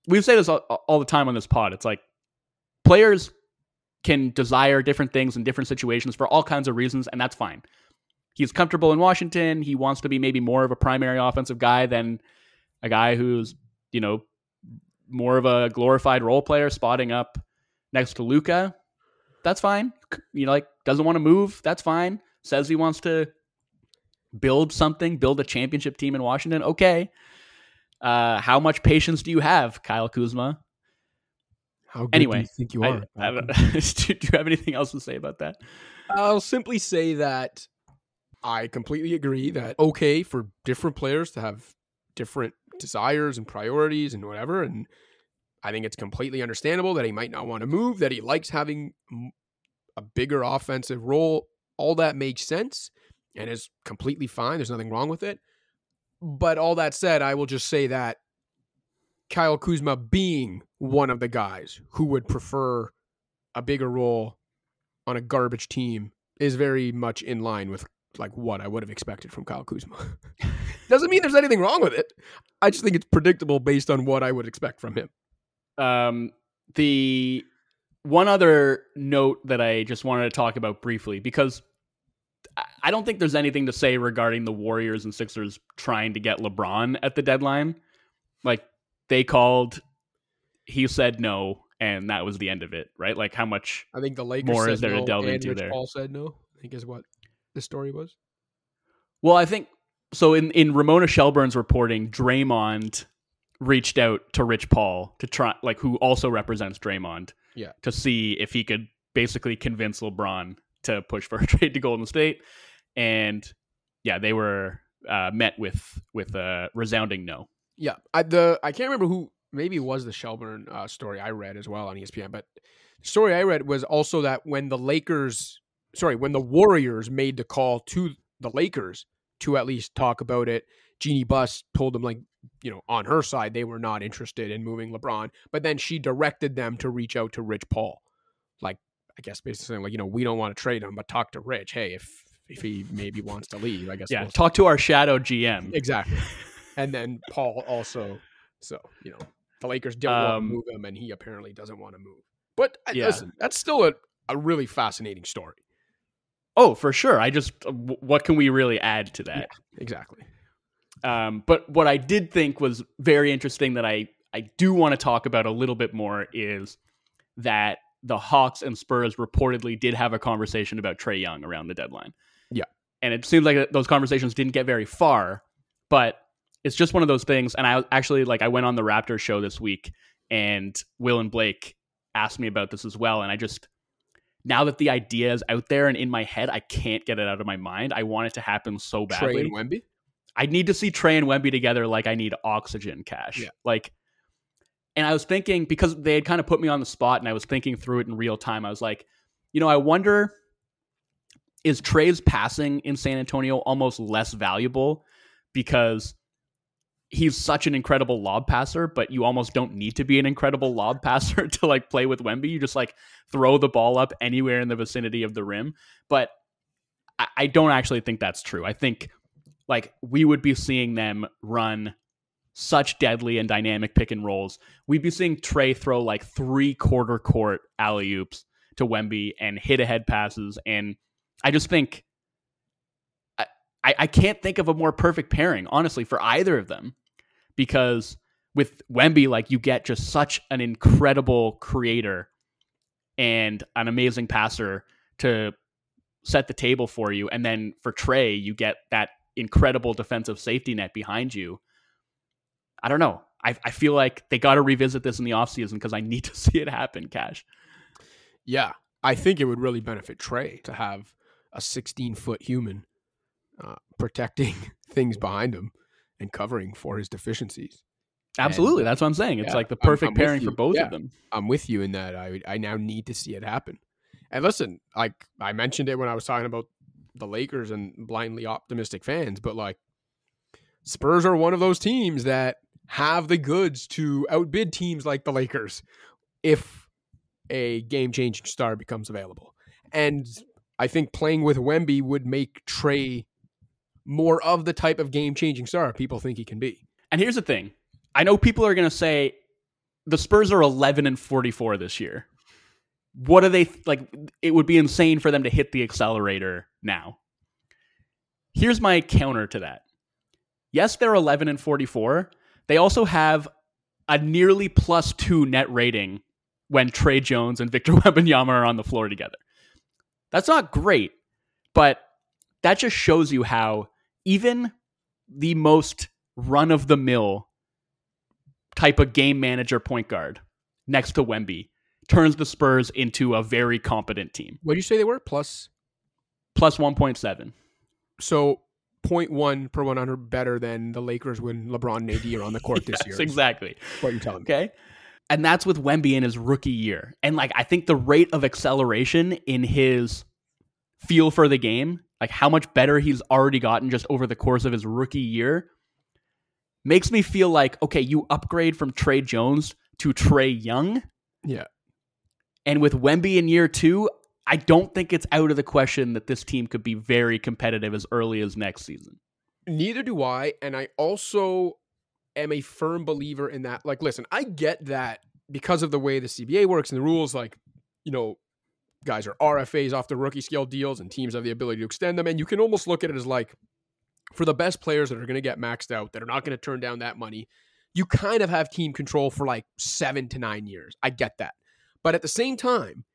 we say this all, all the time on this pod. It's like players can desire different things in different situations for all kinds of reasons, and that's fine. He's comfortable in Washington. He wants to be maybe more of a primary offensive guy than a guy who's, you know, more of a glorified role player spotting up next to Luka. That's fine. You know, like doesn't want to move. That's fine. Says he wants to build something, build a championship team in Washington. Okay. Uh, how much patience do you have, Kyle Kuzma? How good Anyway, do you think you are? I Malcolm? don't- do you have anything else to say about that? I'll simply say that I completely agree that okay for different players to have different desires and priorities and whatever, and I think it's completely understandable that he might not want to move, that he likes having a bigger offensive role. All that makes sense and is completely fine. There's nothing wrong with it. But all that said, I will just say that Kyle Kuzma being one of the guys who would prefer a bigger role on a garbage team is very much in line with like what I would have expected from Kyle Kuzma. Doesn't mean there's anything wrong with it. I just think it's predictable based on what I would expect from him. Um, the one other note that I just wanted to talk about briefly because I- don't think there's anything to say regarding the Warriors and Sixers trying to get LeBron at the deadline. Like they called, he said no, and that was the end of it, right? Like how much I think the Lakers More is there to delve and into Rich there. Paul said no. I think is what the story was. Well, I think so. In in Ramona Shelburne's reporting, Draymond reached out to Rich Paul to try, like, who also represents Draymond, Yeah. to see if he could basically convince LeBron to push for a trade to Golden State, and yeah, they were uh, met with with a resounding no. Yeah, I the I can't remember who. Maybe it was the Shelburne uh, story I read as well on ESPN. But the story I read was also that when the Lakers, sorry, when the Warriors made the call to the Lakers to at least talk about it, Jeannie Buss told them like, you know, on her side they were not interested in moving LeBron, but then she directed them to reach out to Rich Paul, like I guess basically saying like, you know, we don't want to trade him, but talk to Rich. Hey, if if he maybe wants to leave, I guess Yeah, we'll talk to our shadow GM. Exactly. and then Paul also, so you know, the Lakers don't want Um, to move him, and he apparently doesn't want to move. But Yeah. listen, that's still a, a really fascinating story. Oh, for sure. I just, uh, what can we really add to that? Exactly. Um, but what I did think was very interesting that I, I do want to talk about a little bit more is that the Hawks and Spurs reportedly did have a conversation about Trae Young around the deadline. Yeah. And it seems like those conversations didn't get very far, but it's just one of those things. And I actually like I went on the Raptors show this week, and Will and Blake asked me about this as well, and I just now that the idea is out there and in my head, I can't get it out of my mind. I want it to happen so badly. Trae and Wemby. I need to see Trae and Wemby together like I need oxygen cash. Yeah. Like and I was thinking because they had kind of put me on the spot and I was thinking through it in real time. I was like, you know, I wonder is Trae's passing in San Antonio almost less valuable because he's such an incredible lob passer, but you almost don't need to be an incredible lob passer to like play with Wemby. You just like throw the ball up anywhere in the vicinity of the rim. But I, I don't actually think that's true. I think like we would be seeing them run such deadly and dynamic pick and rolls. We'd be seeing Trae throw like three quarter court alley oops to Wemby and hit ahead passes. And I just think I, I can't think of a more perfect pairing, honestly, for either of them. Because with Wemby, like you get just such an incredible creator and an amazing passer to set the table for you. And then for Trae, you get that incredible defensive safety net behind you. I don't know. I, I feel like they got to revisit this in the offseason because I need to see it happen, Cash. Yeah, I think it would really benefit Trae to have a 16 foot human uh, protecting things behind him and covering for his deficiencies. Absolutely, and, that's what I'm saying. It's yeah, like the perfect I'm, I'm pairing for both yeah, of them. I'm with you in that. I I now need to see it happen. And listen, like I mentioned it when I was talking about the Lakers and blindly optimistic fans, but like Spurs are one of those teams that have the goods to outbid teams like the Lakers if a game changing star becomes available. And I think playing with Wemby would make Trae more of the type of game changing star people think he can be. And here's the thing I know people are going to say the Spurs are 11 and 44 this year. What are they like? It would be insane for them to hit the accelerator now. Here's my counter to that. Yes, they're 11 and 44. They also have a nearly plus two net rating when Tre Jones and Victor Wembanyama are on the floor together. That's not great, but that just shows you how even the most run of the mill type of game manager point guard next to Wemby turns the Spurs into a very competent team. What did you say they were? Plus plus 1.7. So 0.1 per 100 better than the Lakers when LeBron and AD are on the court yes, this year. Exactly. What you're telling me. Okay. And that's with Wemby in his rookie year. And like I think the rate of acceleration in his feel for the game, like how much better he's already gotten just over the course of his rookie year, makes me feel like okay, you upgrade from Tre Jones to Trae Young. Yeah. And with Wemby in year 2, I don't think it's out of the question that this team could be very competitive as early as next season. Neither do I, and I also am a firm believer in that. Like, listen, I get that because of the way the CBA works and the rules, like, you know, guys are RFAs off the rookie scale deals and teams have the ability to extend them. And you can almost look at it as like, for the best players that are going to get maxed out, that are not going to turn down that money, you kind of have team control for like seven to nine years. I get that. But at the same time,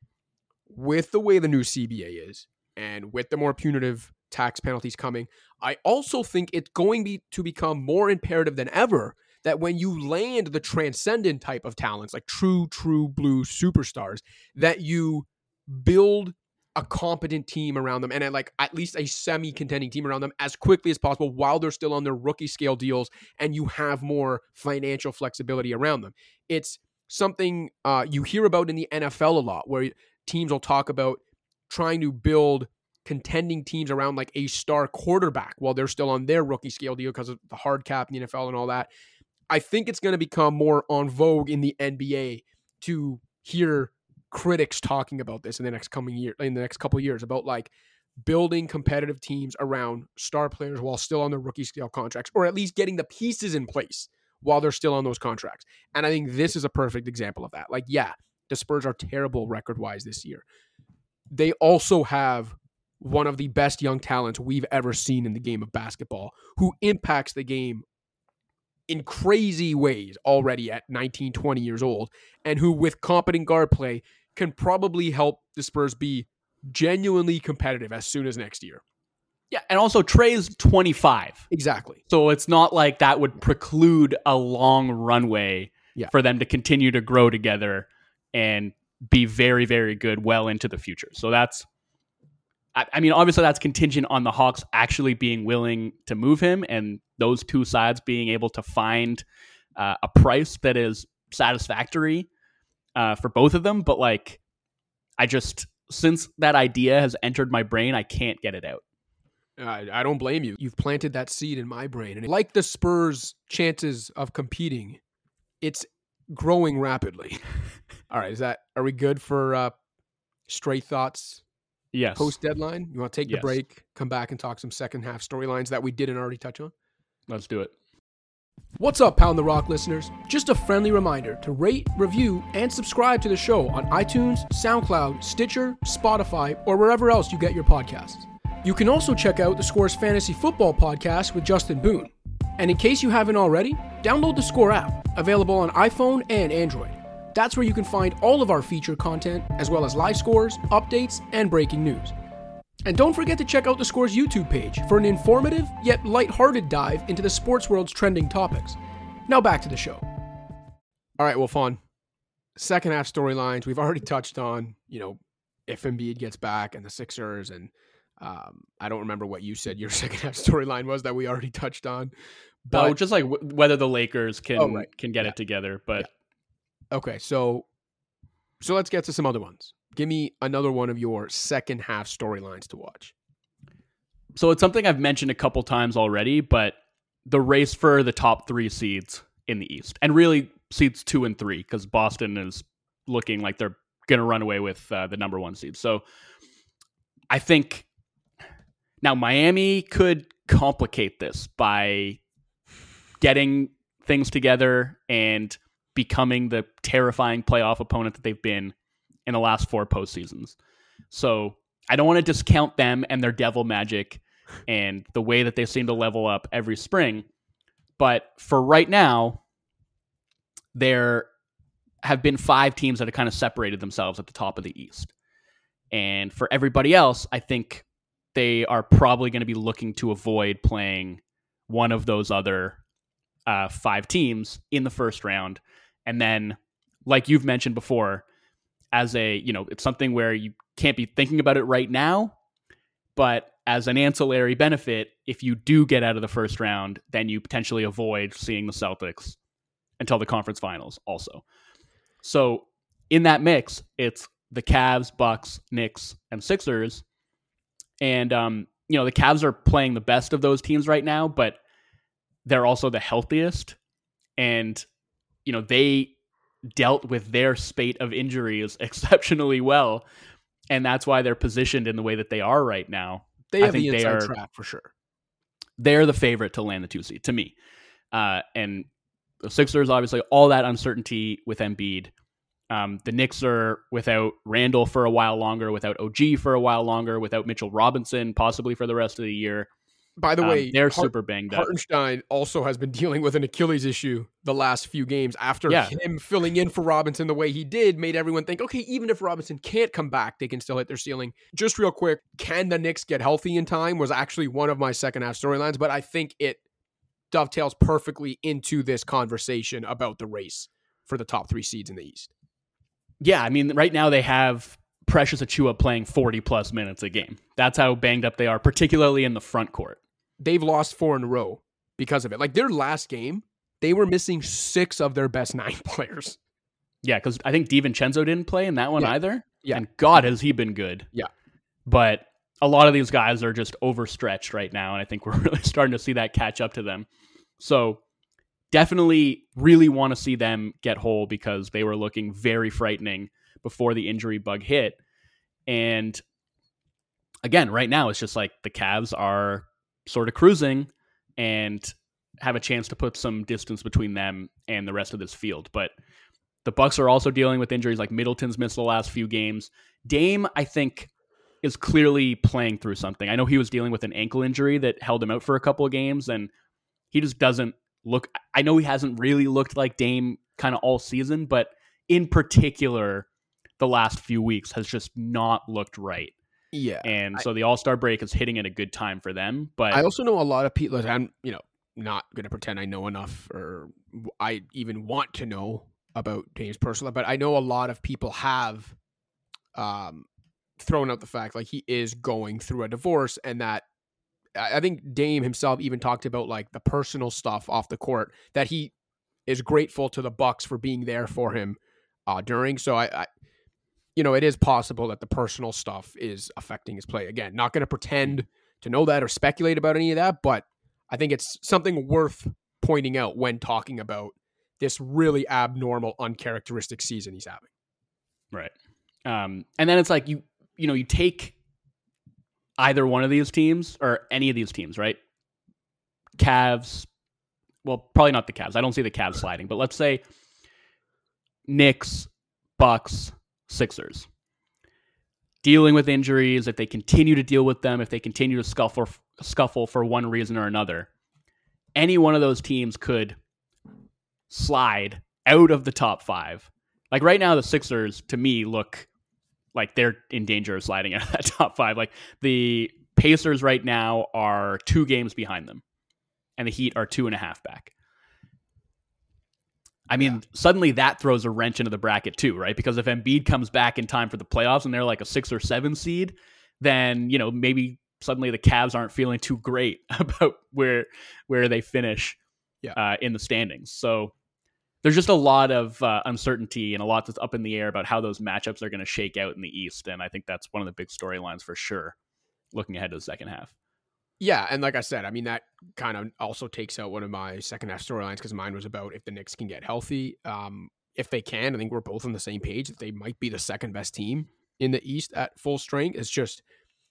with the way the new CBA is and with the more punitive tax penalties coming, I also think it's going be, to become more imperative than ever that when you land the transcendent type of talents, like true, true blue superstars, that you build a competent team around them and at like at least a semi-contending team around them as quickly as possible while they're still on their rookie scale deals and you have more financial flexibility around them. It's something uh, you hear about in the NFL a lot where teams will talk about trying to build contending teams around like a star quarterback while they're still on their rookie scale deal because of the hard cap in the NFL and all that. I think it's going to become more on vogue in the NBA to hear critics talking about this in the next coming year in the next couple years about like building competitive teams around star players while still on their rookie scale contracts or at least getting the pieces in place while they're still on those contracts. And I think this is a perfect example of that. Like yeah, the Spurs are terrible record wise this year. They also have one of the best young talents we've ever seen in the game of basketball who impacts the game in crazy ways already at 19, 20 years old, and who, with competent guard play, can probably help the Spurs be genuinely competitive as soon as next year. Yeah, and also Trae's 25. Exactly. So it's not like that would preclude a long runway Yeah. for them to continue to grow together and be very, very good well into the future. So that's, I, I mean, obviously that's contingent on the Hawks actually being willing to move him and those two sides being able to find uh, a price that is satisfactory uh, for both of them. But like, I just, since that idea has entered my brain, I can't get it out. I, I don't blame you. You've planted that seed in my brain. And like the Spurs' chances of competing, it's growing rapidly. All right. Is that, are we good for uh, straight thoughts Yes. post deadline? You want to take the Yes. break, come back and talk some second half storylines that we didn't already touch on? Let's do it. What's up, Pound the Rock listeners? Just a friendly reminder to rate, review, and subscribe to the show on iTunes, SoundCloud, Stitcher, Spotify, or wherever else you get your podcasts. You can also check out the Score's Fantasy Football podcast with Justin Boone. And in case you haven't already, download the Score app, available on iPhone and Android. That's where you can find all of our feature content, as well as live scores, updates, and breaking news. And don't forget to check out the Scores YouTube page for an informative yet lighthearted dive into the sports world's trending topics. Now back to the show. All right, well, Fawn. Second half storylines we've already touched on. You know, if Embiid gets back and the Sixers, and um, I don't remember what you said your second half storyline was that we already touched on. But But just like w- whether the Lakers can Oh, right. can get Yeah. it together, but okay, so so let's get to some other ones. Give me another one of your second half storylines to watch. so it's something I've mentioned a couple times already. But the race for the top three seeds in the East, and really seeds two and three, because Boston is looking like they're going to run away with uh, the number one seed. So I think now Miami could complicate this by getting things together and becoming the terrifying playoff opponent that they've been in the last four postseasons. So I don't want to discount them and their devil magic and the way that they seem to level up every spring. But for right now, there have been five teams that have kind of separated themselves at the top of the East. And for everybody else, I think they are probably going to be looking to avoid playing one of those other uh, five teams in the first round. And then, like you've mentioned before, as a, you know, it's something where you can't be thinking about it right now, but as an ancillary benefit, if you do get out of the first round, then you potentially avoid seeing the Celtics until the conference finals also. So in that mix, it's the Cavs, Bucks, Knicks, and Sixers. And um, you know, the Cavs are playing the best of those teams right now, but they're also the healthiest. And, you know, they dealt with their spate of injuries exceptionally well. And that's why they're positioned in the way that they are right now. They I have the inside are- track for sure. They're the favorite to land the two seed to me. Uh, and the Sixers, obviously, all that uncertainty with Embiid. Um, the Knicks are without Randle for a while longer, without OG for a while longer, without Mitchell Robinson possibly for the rest of the year. By the Um, way, they're Har- super banged up. Hartenstein also has been dealing with an Achilles issue the last few games after Yeah. him filling in for Robinson the way he did made everyone think, okay, even if Robinson can't come back, they can still hit their ceiling. Just real quick, can the Knicks get healthy in time was actually one of my second half storylines, but I think it dovetails perfectly into this conversation about the race for the top three seeds in the East. Yeah, I mean, right now they have Precious Achiuwa playing 40 plus minutes a game. That's how banged up they are, particularly in the front court. They've lost four in a row because of it. Like their last game, they were missing six of their best nine players. Yeah, because I think DiVincenzo didn't play in that one Yeah. either. Yeah. And God, has he been good. Yeah. But a lot of these guys are just overstretched right now. And I think we're really starting to see that catch up to them. So definitely really want to see them get whole because they were looking very frightening before the injury bug hit. And again, right now it's just like the Cavs are sort of cruising and have a chance to put some distance between them and the rest of this field. But the Bucks are also dealing with injuries like Middleton's missed the last few games. Dame, I think, is clearly playing through something. I know he was dealing with an ankle injury that held him out for a couple of games, and he just doesn't look. I know he hasn't really looked like Dame kind of all season, but in particular, the last few weeks has just not looked right. Yeah. And I- so the All Star break is hitting at a good time for them. But I also know a lot of people. like, I'm, you know, not going to pretend I know enough or I even want to know about James personally, but I know a lot of people have um, thrown out the fact like he is going through a divorce and that I I think Dame himself even talked about like the personal stuff off the court that he is grateful to the Bucks for being there for him uh, during. So I, I, you know, it is possible that the personal stuff is affecting his play. Again, not going to pretend to know that or speculate about any of that, but I think it's something worth pointing out when talking about this really abnormal, uncharacteristic season he's having. Right. Um, and then it's like you you know you take either one of these teams or any of these teams, right? Cavs. Well, probably not the Cavs. I don't see the Cavs sliding, but let's say Knicks, Bucks, Sixers. Dealing with injuries, if they continue to deal with them, if they continue to scuffle scuffle for one reason or another, any one of those teams could slide out of the top five. Like right now, the Sixers to me look like they're in danger of sliding out of that top five. Like the Pacers right now are two games behind them, and the Heat are two and a half back. I mean, Yeah. suddenly that throws a wrench into the bracket too, right? Because if Embiid comes back in time for the playoffs and they're like a six or seven seed, then you know maybe suddenly the Cavs aren't feeling too great about where where they finish Yeah. uh, in the standings. So there's just a lot of uh, uncertainty and a lot that's up in the air about how those matchups are going to shake out in the East, and I think that's one of the big storylines for sure. Looking ahead to the second half. Yeah, and like I said, I mean that kind of also takes out one of my second half storylines because mine was about if the Knicks can get healthy. Um, if they can, I think we're both on the same page that they might be the second best team in the East at full strength. It's just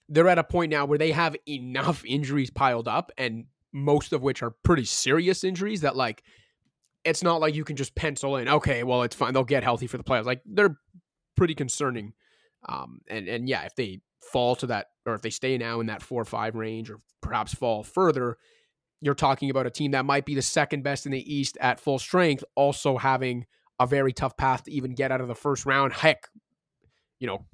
they're at a point now where they have enough injuries piled up, and most of which are pretty serious injuries that like it's not like you can just pencil in. Okay, well it's fine. They'll get healthy for the playoffs. Like they're pretty concerning. Um, and and yeah, if they fall to that, or if they stay now in that four or five range, or perhaps fall further, you're talking about a team that might be the second best in the East at full strength, also having a very tough path to even get out of the first round. Heck, you know,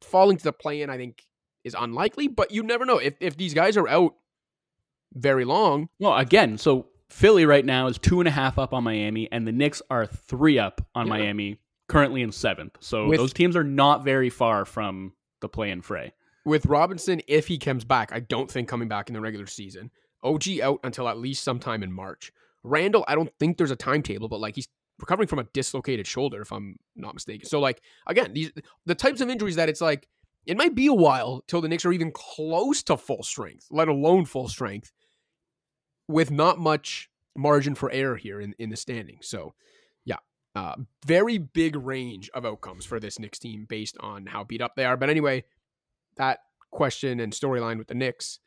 falling to the play in, I think, is unlikely, but you never know. If if these guys are out very long, Well, again, so Philly right now is two and a half up on Miami, and the Knicks are three up on Yeah. Miami, currently in seventh. So With- those teams are not very far from the play-in fray. with Robinson, if he comes back, I don't think coming back in the regular season. OG out until at least sometime in March. Randle, I don't think there's a timetable, but like he's recovering from a dislocated shoulder, if I'm not mistaken. So like again, these the types of injuries that it's like it might be a while till the Knicks are even close to full strength, let alone full strength, with not much margin for error here in, in the standings. So. Uh, very big range of outcomes for this Knicks team based on how beat up they are. But anyway, that question and storyline with the Knicks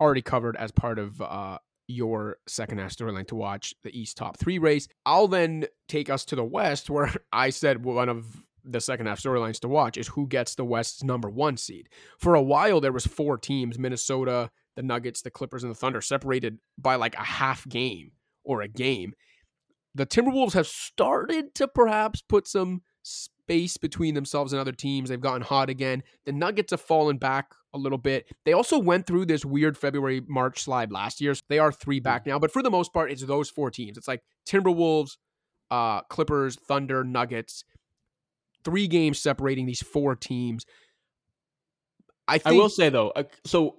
already covered as part of uh, your second half storyline to watch the East top three race. I'll then take us to the West, where I said one of the second half storylines to watch is who gets the West's number one seed. For a while, there was four teams: Minnesota, the Nuggets, the Clippers, and the Thunder, separated by like a half game or a game. The Timberwolves have started to perhaps put some space between themselves and other teams. They've gotten hot again. The Nuggets have fallen back a little bit. They also went through this weird February March slide last year. So they are three back now, but for the most part, it's those four teams. It's like Timberwolves, uh, Clippers, Thunder, Nuggets. Three games separating these four teams. I I will say though, uh, so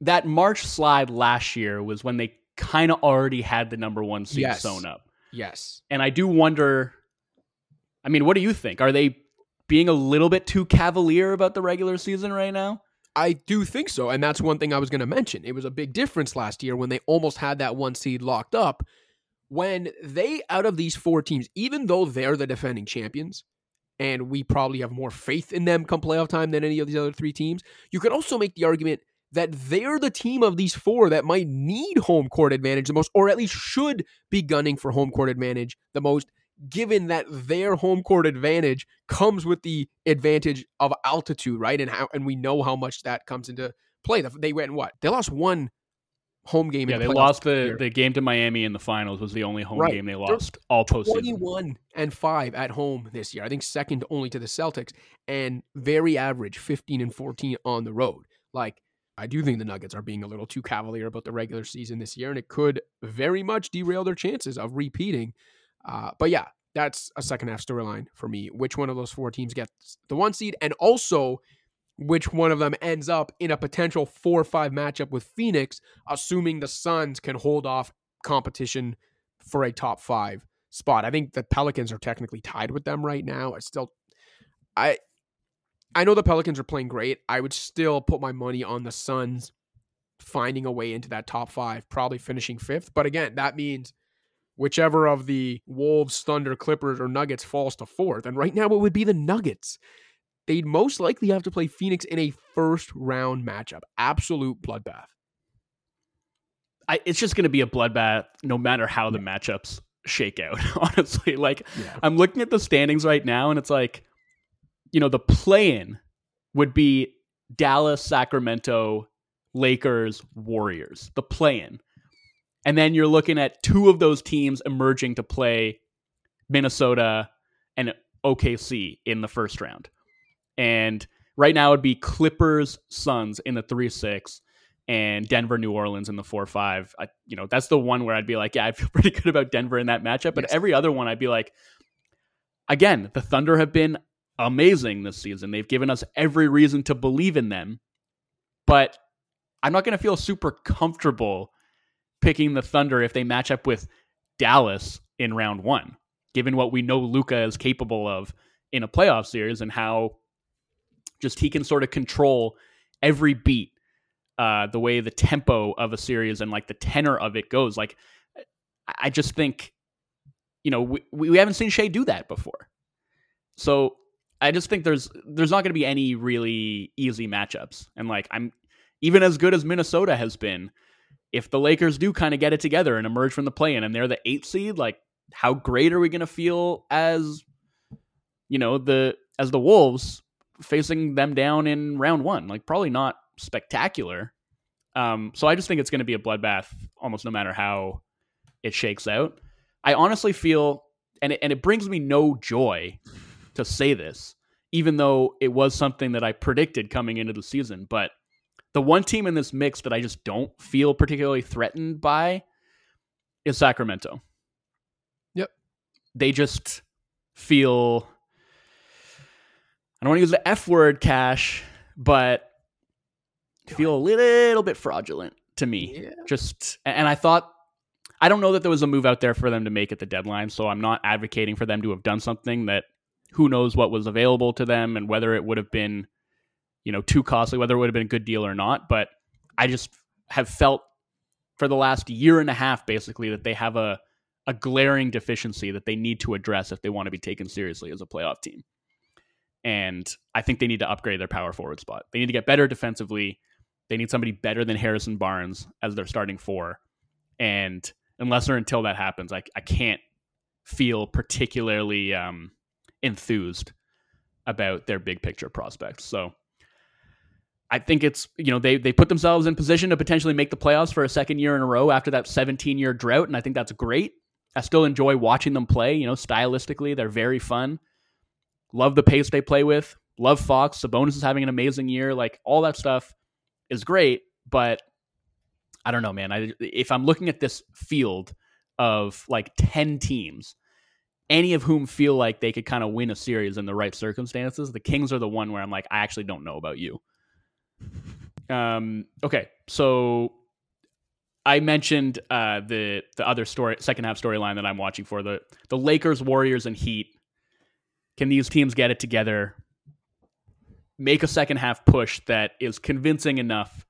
that March slide last year was when they kind of already had the number one seed Yes. sewn up, yes. and I do wonder. I mean, what do you think? Are they being a little bit too cavalier about the regular season right now? I do think so. And that's one thing I was going to mention. It was a big difference last year when they almost had that one seed locked up. When they, out of these four teams, even though they're the defending champions, and we probably have more faith in them come playoff time than any of these other three teams, you could also make the argument that they're the team of these four that might need home court advantage the most, or at least should be gunning for home court advantage the most, given that their home court advantage comes with the advantage of altitude, right? And how and we know how much that comes into play. They went what? They lost one home game. Yeah, in the they lost the, year. the game to Miami in the finals. Was the only home Right. game they They're lost all postseason. 21 and 5 at home this year. I think second only to the Celtics and very average 15 and 14 on the road. Like I do think the Nuggets are being a little too cavalier about the regular season this year and it could very much derail their chances of repeating. Uh, but yeah, that's a second half storyline for me. Which one of those four teams gets the one seed and also which one of them ends up in a potential four or five matchup with Phoenix assuming the Suns can hold off competition for a top 5 spot. I think the Pelicans are technically tied with them right now. I still I I know the Pelicans are playing great. I would still put my money on the Suns finding a way into that top 5, probably finishing 5th. But again, that means whichever of the Wolves, Thunder, Clippers or Nuggets falls to 4th. And right now it would be the Nuggets. They'd most likely have to play Phoenix in a first round matchup. Absolute bloodbath. I, it's just going to be a bloodbath no matter how the matchups shake out, honestly. Like, Yeah. I'm looking at the standings right now, and it's like, you know, the play in would be Dallas, Sacramento, Lakers, Warriors, the play in. And then you're looking at two of those teams emerging to play Minnesota and OKC in the first round. And right now it'd be Clippers, Suns in the 3 6 and Denver, New Orleans in the 4 5. I, you know, that's the one where I'd be like, yeah, I feel pretty good about Denver in that matchup. But Yes. every other one, I'd be like, again, the Thunder have been amazing this season. They've given us every reason to believe in them. But I'm not going to feel super comfortable picking the Thunder if they match up with Dallas in round one, given what we know Luka is capable of in a playoff series and how just he can sort of control every beat, uh, the way the tempo of a series and like the tenor of it goes. Like, I just think, you know, we, we haven't seen Shai do that before. So I just think there's there's not going to be any really easy matchups. And like I'm even as good as Minnesota has been, if the Lakers do kind of get it together and emerge from the play-in and they're the 8th seed, like how great are we going to feel as you know, the as the Wolves facing them down in round 1? Like probably not spectacular. Um so I just think it's going to be a bloodbath almost no matter how it shakes out. I honestly feel and it, and it brings me no joy to say this, even though it was something that I predicted coming into the season. But the one team in this mix that I just don't feel particularly threatened by is Sacramento. Yep. They just feel, I don't want to use the F word, Cash, but feel a little bit fraudulent to me Yeah. just and I thought I don't know that there was a move out there for them to make at the deadline, so I'm not advocating for them to have done something that who knows what was available to them and whether it would have been you know too costly, whether it would have been a good deal or not, but I just have felt for the last year and a half basically that they have a a glaring deficiency that they need to address if they want to be taken seriously as a playoff team. And I think they need to upgrade their power forward spot. They need to get better defensively. They need somebody better than Harrison Barnes as their starting four. And unless or until that happens, I, I can't feel particularly um, enthused about their big picture prospects. So I think it's, you know, they, they put themselves in position to potentially make the playoffs for a second year in a row after that 17 year drought. And I think that's great. I still enjoy watching them play. You know, stylistically, they're very fun. Love the pace they play with. Love Fox. Sabonis is having an amazing year. Like all that stuff is great, but I don't know, man. I if I'm looking at this field of like 10 teams, any of whom feel like they could kind of win a series in the right circumstances, the Kings are the one where I'm like, I actually don't know about you. Um, okay, so I mentioned uh, the the other story, second half storyline that I'm watching for the the Lakers, Warriors, and Heat. Can these teams get it together? Make a second half push that is convincing enough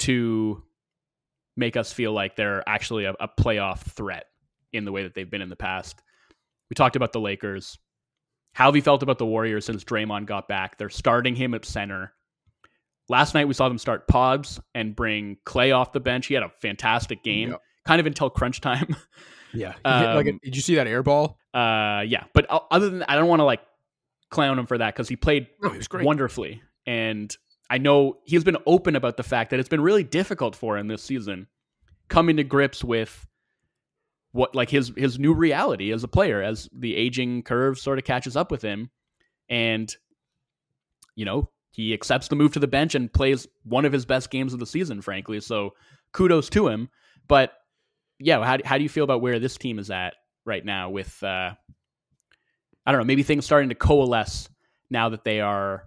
to make us feel like they're actually a, a playoff threat in the way that they've been in the past. We talked about the Lakers. How have you felt about the Warriors since Draymond got back? They're starting him at center. Last night we saw them start Podz and bring Clay off the bench. He had a fantastic game, Yep. kind of until crunch time. Yeah. Hit, like a- Um, did you see that air ball? uh, yeah, but other than I don't want to like clown him for that because he played No, he was great. wonderfully, and I know he's been open about the fact that it's been really difficult for him this season coming to grips with what like his his new reality as a player as the aging curve sort of catches up with him. And you know he accepts the move to the bench and plays one of his best games of the season frankly. So kudos to him. But yeah how, how do you feel about where this team is at right now with uh i don't know maybe things starting to coalesce now that they are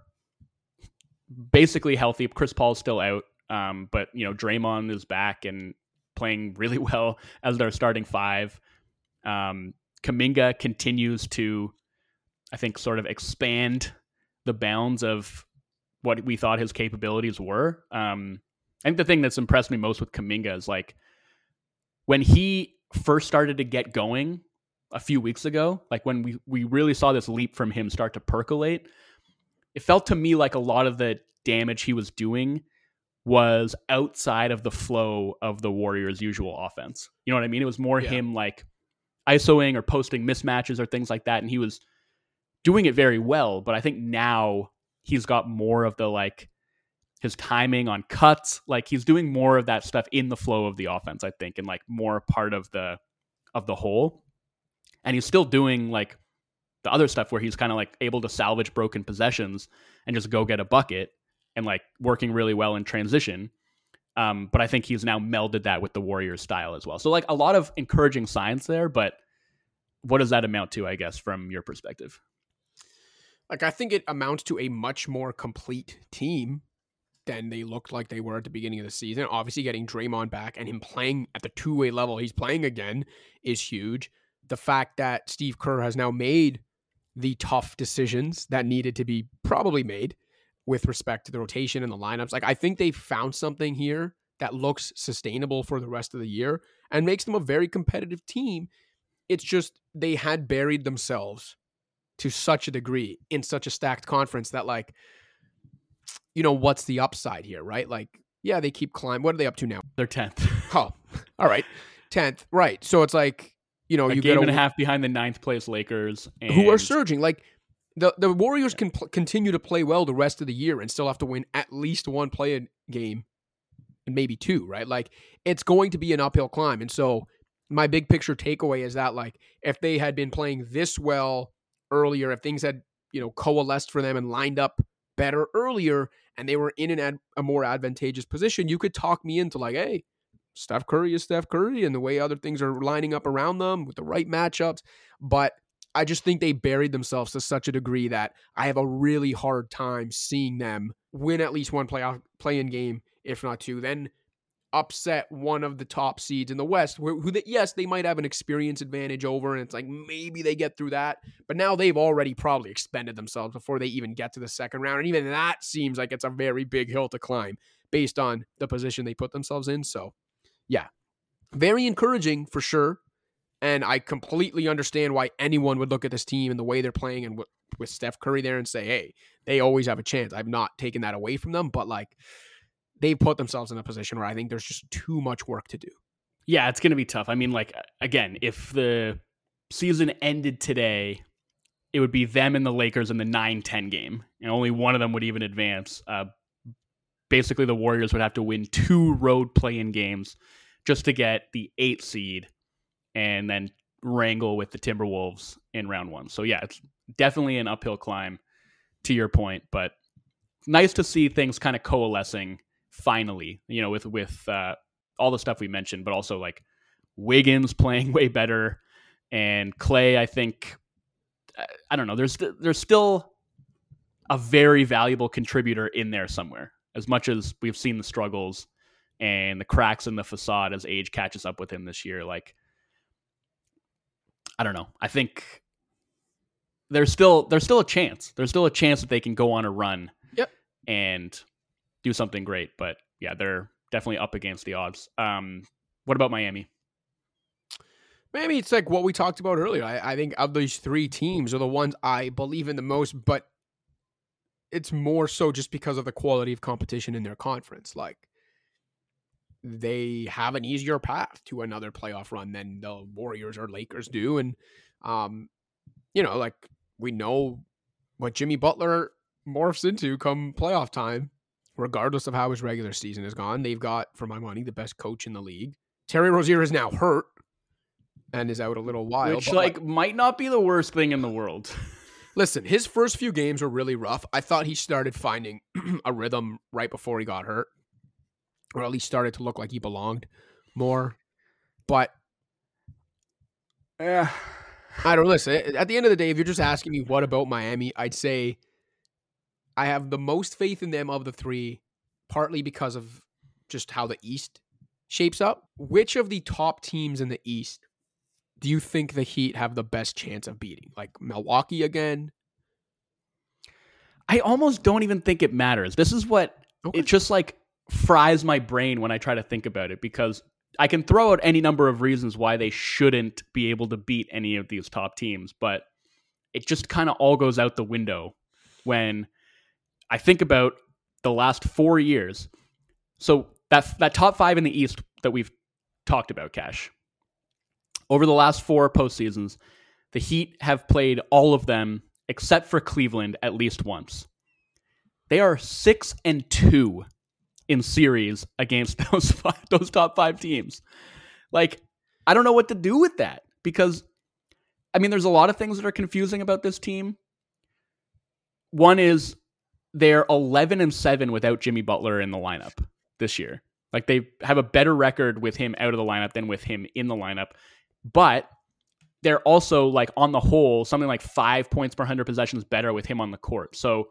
basically healthy. Chris paul's still out um, but you know Draymond is back and playing really well as their starting five. Um, Kuminga continues to, I think, sort of expand the bounds of what we thought his capabilities were. Um, I think the thing that's impressed me most with Kuminga is like when he first started to get going a few weeks ago, like when we, we really saw this leap from him start to percolate, it felt to me like a lot of the damage he was doing was outside of the flow of the Warriors' usual offense. You know what I mean? It was more yeah. him like ISOing or posting mismatches or things like that. And he was doing it very well. But I think now he's got more of the like his timing on cuts. Like he's doing more of that stuff in the flow of the offense, I think, and like more part of the of the whole. And he's still doing like the other stuff where he's kind of like able to salvage broken possessions and just go get a bucket and like working really well in transition. Um, but I think he's now melded that with the Warriors style as well. So like a lot of encouraging signs there, but what does that amount to, I guess, from your perspective? Like I think it amounts to a much more complete team than they looked like they were at the beginning of the season. Obviously getting Draymond back and him playing at the two-way level he's playing again is huge. The fact that Steve Kerr has now made the tough decisions that needed to be probably made with respect to the rotation and the lineups. Like I think they found something here that looks sustainable for the rest of the year and makes them a very competitive team. It's just they had buried themselves to such a degree in such a stacked conference that like you know what's the upside here, right? Like yeah, they keep climbing. What are they up to now? They're 10th. oh. All right. 10th. Right. So it's like you know, a you game get a, and a half behind the ninth place Lakers, who are surging. Like the the Warriors can pl- continue to play well the rest of the year and still have to win at least one play game and maybe two, right? Like it's going to be an uphill climb. And so my big picture takeaway is that like if they had been playing this well earlier, if things had, you know, coalesced for them and lined up better earlier and they were in an ad- a more advantageous position, you could talk me into like, hey, Steph Curry is Steph Curry and the way other things are lining up around them with the right matchups. But I just think they buried themselves to such a degree that I have a really hard time seeing them win at least one playoff play-in game, if not two. Then upset one of the top seeds in the West, who, who yes, they might have an experience advantage over, and it's like maybe they get through that. But now they've already probably expended themselves before they even get to the second round, and even that seems like it's a very big hill to climb based on the position they put themselves in. So, yeah, very encouraging for sure. And I completely understand why anyone would look at this team and the way they're playing and with Steph Curry there and say, hey, they always have a chance. I've not taken that away from them, but like they've put themselves in a position where I think there's just too much work to do. Yeah, it's going to be tough. I mean, like, again, if the season ended today, it would be them and the Lakers in the 9 10 game, and only one of them would even advance. Uh, basically, the Warriors would have to win two road play in games just to get the eight seed and then wrangle with the Timberwolves in round one. So yeah, it's definitely an uphill climb to your point, but nice to see things kind of coalescing finally, you know, with with uh, all the stuff we mentioned, but also like Wiggins playing way better and Clay, I think I don't know, there's there's still a very valuable contributor in there somewhere. As much as we've seen the struggles and the cracks in the facade as age catches up with him this year, like I don't know. I think there's still there's still a chance. There's still a chance that they can go on a run. Yep. And do something great. But yeah, they're definitely up against the odds. Um, what about Miami? Maybe it's like what we talked about earlier. I, I think of these three teams are the ones I believe in the most, but it's more so just because of the quality of competition in their conference. Like they have an easier path to another playoff run than the Warriors or Lakers do. And, um, you know, like we know what Jimmy Butler morphs into come playoff time, regardless of how his regular season has gone. They've got, for my money, the best coach in the league Terry Rozier is now hurt and is out a little while. Which like, like might not be the worst thing in the world. listen, his first few games were really rough. I thought he started finding a rhythm right before he got hurt, or at least started to look like he belonged more. But yeah, I don't listen. Eh, at the end of the day, if you're just asking me what about Miami, I'd say I have the most faith in them of the three, partly because of just how the East shapes up. Which of the top teams in the East do you think the Heat have the best chance of beating? Like Milwaukee again? I almost don't even think it matters. This is what okay. it just like fries my brain when I try to think about it because I can throw out any number of reasons why they shouldn't be able to beat any of these top teams, but it just kind of all goes out the window when I think about the last four years. So that that top five in the East that we've talked about, Cash. Over the last four postseasons, the Heat have played all of them except for Cleveland at least once. They are six and two in series against those five, those top five teams. Like, I don't know what to do with that because, I mean, there's a lot of things that are confusing about this team. One is they're 11 and 7 without Jimmy Butler in the lineup this year. Like they have a better record with him out of the lineup than with him in the lineup. But they're also like on the whole something like 5 points per 100 possessions better with him on the court. So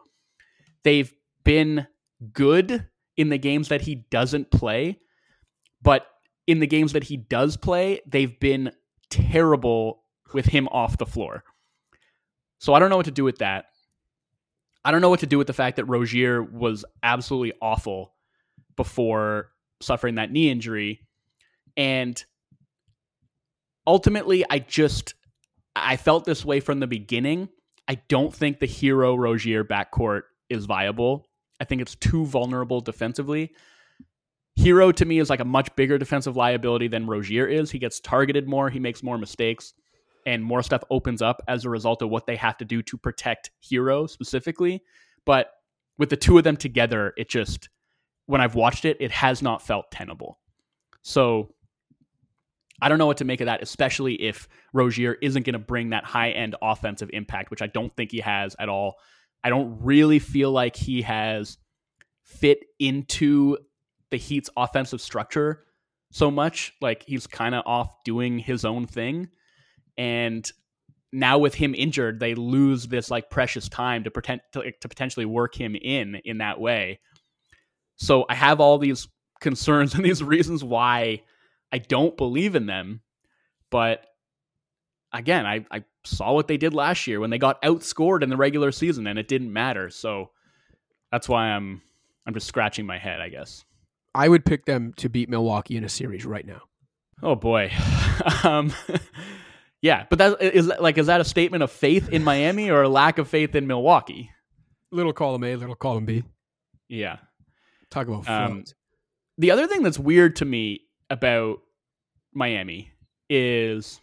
they've been good in the games that he doesn't play, but in the games that he does play, they've been terrible with him off the floor. So I don't know what to do with that. I don't know what to do with the fact that Rozier was absolutely awful before suffering that knee injury. And ultimately, I just I felt this way from the beginning. I don't think the Herro Rozier backcourt is viable. I think it's too vulnerable defensively. Herro to me is like a much bigger defensive liability than Rozier is. He gets targeted more, he makes more mistakes and more stuff opens up as a result of what they have to do to protect Herro specifically. But with the two of them together, it just when I've watched it, it has not felt tenable. So I don't know what to make of that, especially if Rozier isn't going to bring that high end offensive impact, which I don't think he has at all. I don't really feel like he has fit into the Heat's offensive structure so much. Like he's kind of off doing his own thing. And now with him injured, they lose this like precious time to pretend to, to potentially work him in in that way. So I have all these concerns and these reasons why I don't believe in them. But again, I, I saw what they did last year when they got outscored in the regular season and it didn't matter. So that's why I'm I'm just scratching my head, I guess. I would pick them to beat Milwaukee in a series right now. Oh boy. um yeah, but that is like is that a statement of faith in Miami or a lack of faith in Milwaukee? Little column A, little column B. Yeah. Talk about um, the other thing that's weird to me about Miami is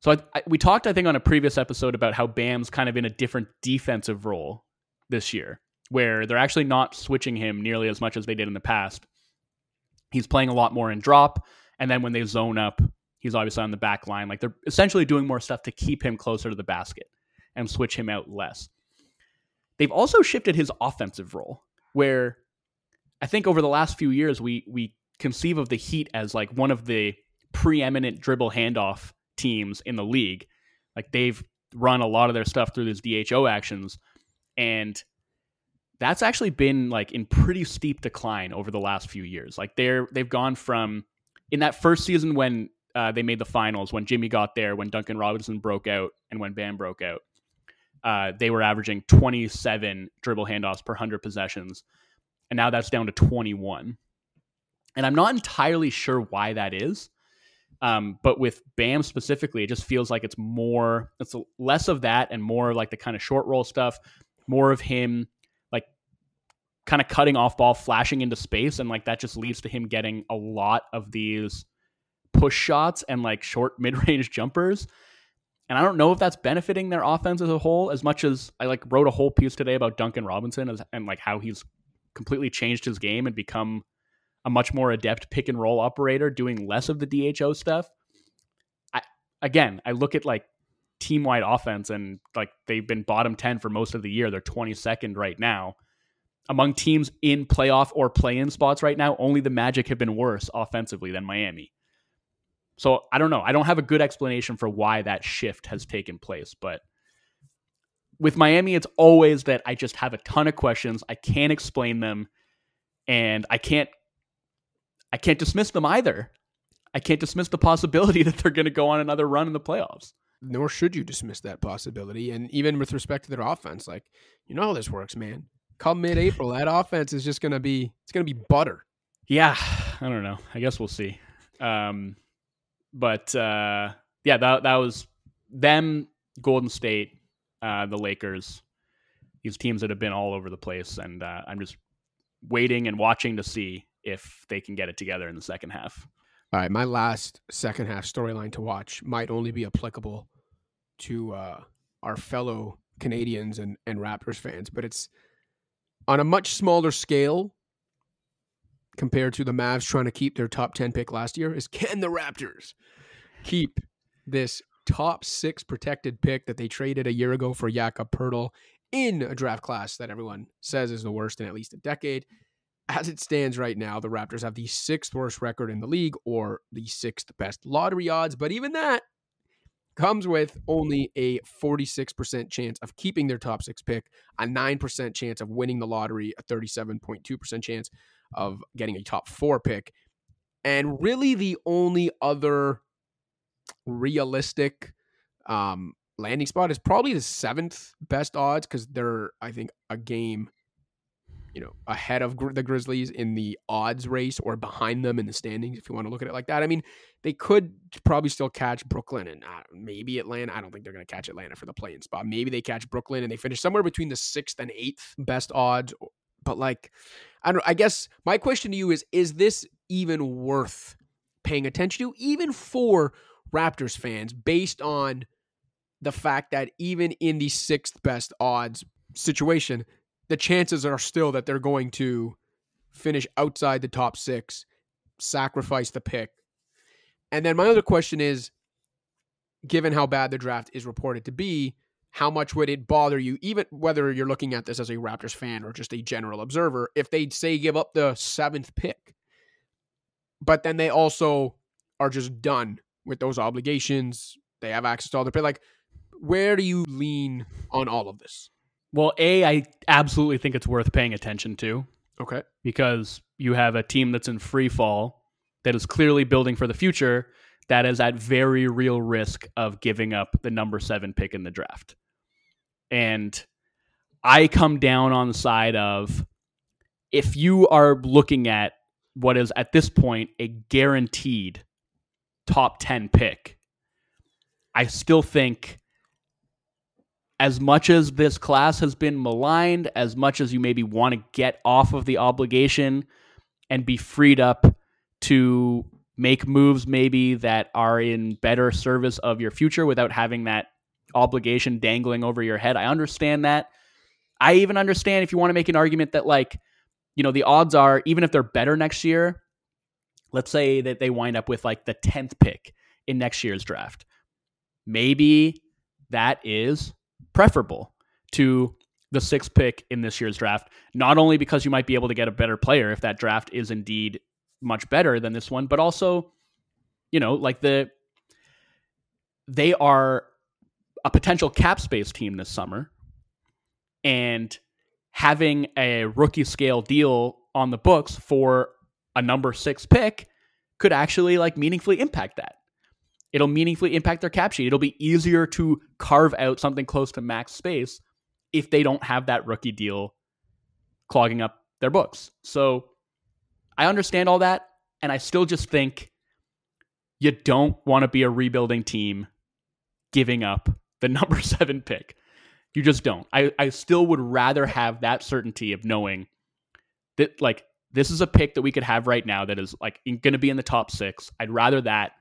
so I, I, we talked I think on a previous episode about how Bam's kind of in a different defensive role this year where they're actually not switching him nearly as much as they did in the past. He's playing a lot more in drop and then when they zone up He's obviously on the back line. Like they're essentially doing more stuff to keep him closer to the basket and switch him out less. They've also shifted his offensive role, where I think over the last few years we we conceive of the Heat as like one of the preeminent dribble handoff teams in the league. Like they've run a lot of their stuff through these DHO actions, and that's actually been like in pretty steep decline over the last few years. Like they're they've gone from in that first season when uh, they made the finals when Jimmy got there, when Duncan Robinson broke out, and when Bam broke out. Uh, they were averaging 27 dribble handoffs per 100 possessions. And now that's down to 21. And I'm not entirely sure why that is. Um, but with Bam specifically, it just feels like it's more, it's less of that and more like the kind of short roll stuff, more of him like kind of cutting off ball, flashing into space. And like that just leads to him getting a lot of these push shots and like short mid range jumpers. And I don't know if that's benefiting their offense as a whole as much as I like wrote a whole piece today about Duncan Robinson and like how he's completely changed his game and become a much more adept pick and roll operator doing less of the DHO stuff. I again, I look at like team wide offense and like they've been bottom 10 for most of the year. They're 22nd right now. Among teams in playoff or play in spots right now, only the Magic have been worse offensively than Miami. So I don't know. I don't have a good explanation for why that shift has taken place, but with Miami, it's always that I just have a ton of questions. I can't explain them, and I can't I can't dismiss them either. I can't dismiss the possibility that they're going to go on another run in the playoffs. Nor should you dismiss that possibility. And even with respect to their offense, like you know how this works, man. Come mid-April, that offense is just going to be it's going to be butter. Yeah, I don't know. I guess we'll see. Um, but uh, yeah, that that was them, Golden State, uh, the Lakers, these teams that have been all over the place, and uh, I'm just waiting and watching to see if they can get it together in the second half. All right, my last second half storyline to watch might only be applicable to uh, our fellow Canadians and, and Raptors fans, but it's on a much smaller scale compared to the Mavs trying to keep their top 10 pick last year is can the Raptors keep this top six protected pick that they traded a year ago for Jakob Poeltl in a draft class that everyone says is the worst in at least a decade. As it stands right now, the Raptors have the sixth worst record in the league or the sixth best lottery odds, but even that comes with only a 46% chance of keeping their top six pick, a 9% chance of winning the lottery, a 37.2% chance of getting a top four pick. And really, the only other realistic um, landing spot is probably the seventh best odds because they're, I think, a game, you know, ahead of the Grizzlies in the odds race or behind them in the standings, if you want to look at it like that. I mean, they could probably still catch Brooklyn and uh, maybe Atlanta. I don't think they're going to catch Atlanta for the playing spot. Maybe they catch Brooklyn and they finish somewhere between the sixth and eighth best odds. But like, I don't. I guess my question to you is: Is this even worth paying attention to, even for Raptors fans, based on the fact that even in the sixth best odds situation, the chances are still that they're going to finish outside the top six, sacrifice the pick. And then my other question is given how bad the draft is reported to be, how much would it bother you, even whether you're looking at this as a Raptors fan or just a general observer, if they say give up the seventh pick, but then they also are just done with those obligations. They have access to all the pay. Like, where do you lean on all of this? Well, A, I absolutely think it's worth paying attention to. Okay. Because you have a team that's in free fall that is clearly building for the future that is at very real risk of giving up the number seven pick in the draft. And I come down on the side of if you are looking at what is at this point a guaranteed top 10 pick. I still think as much as this class has been maligned, as much as you maybe want to get off of the obligation and be freed up to make moves maybe that are in better service of your future without having that obligation dangling over your head. I understand that. I even understand if you want to make an argument that like, you know, the odds are even if they're better next year, let's say that they wind up with like the 10th pick in next year's draft. Maybe that is preferable to the sixth pick in this year's draft, not only because you might be able to get a better player if that draft is indeed much better than this one, but also, you know, like the they are a potential cap space team this summer and having a rookie scale deal on the books for a number six pick could actually like meaningfully impact that. It'll meaningfully impact their cap sheet. It'll be easier to carve out something close to max space if they don't have that rookie deal clogging up their books. So I understand all that. And I still just think you don't want to be a rebuilding team giving up the number seven pick. You just don't. I, I still would rather have that certainty of knowing that, like, this is a pick that we could have right now that is like going to be in the top six. I'd rather that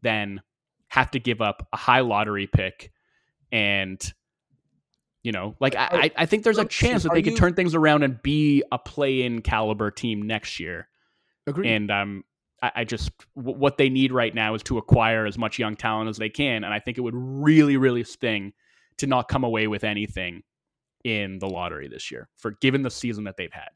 than have to give up a high lottery pick and you know like i i think there's a chance that they could turn things around and be a play in caliber team next year Agreed. And um, I, I just w- what they need right now is to acquire as much young talent as they can, and I think it would really, really sting to not come away with anything in the lottery this year for given the season that they've had.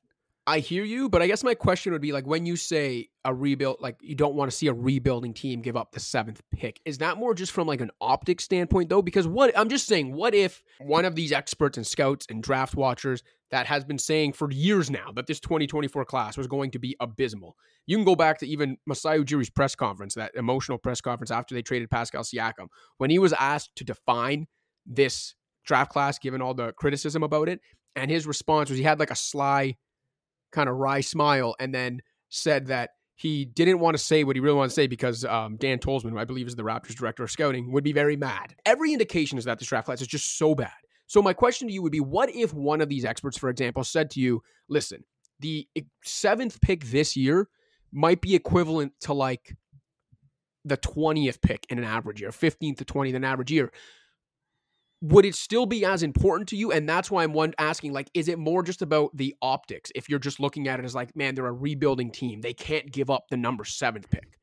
I hear you, but I guess my question would be like when you say a rebuild, like you don't want to see a rebuilding team give up the seventh pick. Is that more just from like an optic standpoint though? Because what I'm just saying, what if one of these experts and scouts and draft watchers that has been saying for years now that this 2024 class was going to be abysmal. You can go back to even Masai Ujiri's press conference, that emotional press conference after they traded Pascal Siakam, when he was asked to define this draft class, given all the criticism about it, and his response was he had like a sly kind of wry smile and then said that he didn't want to say what he really wanted to say because um, Dan Tolzman, who I believe is the Raptors director of scouting, would be very mad. Every indication is that this draft class is just so bad. So my question to you would be, what if one of these experts, for example, said to you, listen, the seventh pick this year might be equivalent to like the 20th pick in an average year, 15th to 20th in an average year would it still be as important to you? And that's why I'm one asking, like, is it more just about the optics? If you're just looking at it as like, man, they're a rebuilding team, they can't give up the number seventh pick.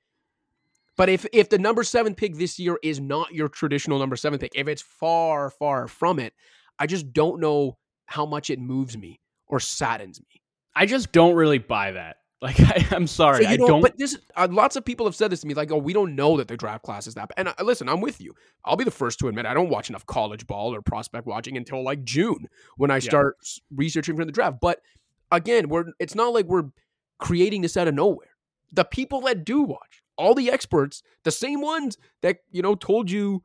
But if if the number seven pick this year is not your traditional number seven pick, if it's far, far from it, I just don't know how much it moves me or saddens me. I just don't really buy that. Like I, am sorry, so I don't, But this, uh, lots of people have said this to me, like, "Oh, we don't know that the draft class is that." And uh, listen, I'm with you. I'll be the first to admit I don't watch enough college ball or prospect watching until like June when I yeah. start researching for the draft. But again, we're it's not like we're creating this out of nowhere. The people that do watch, all the experts, the same ones that you know told you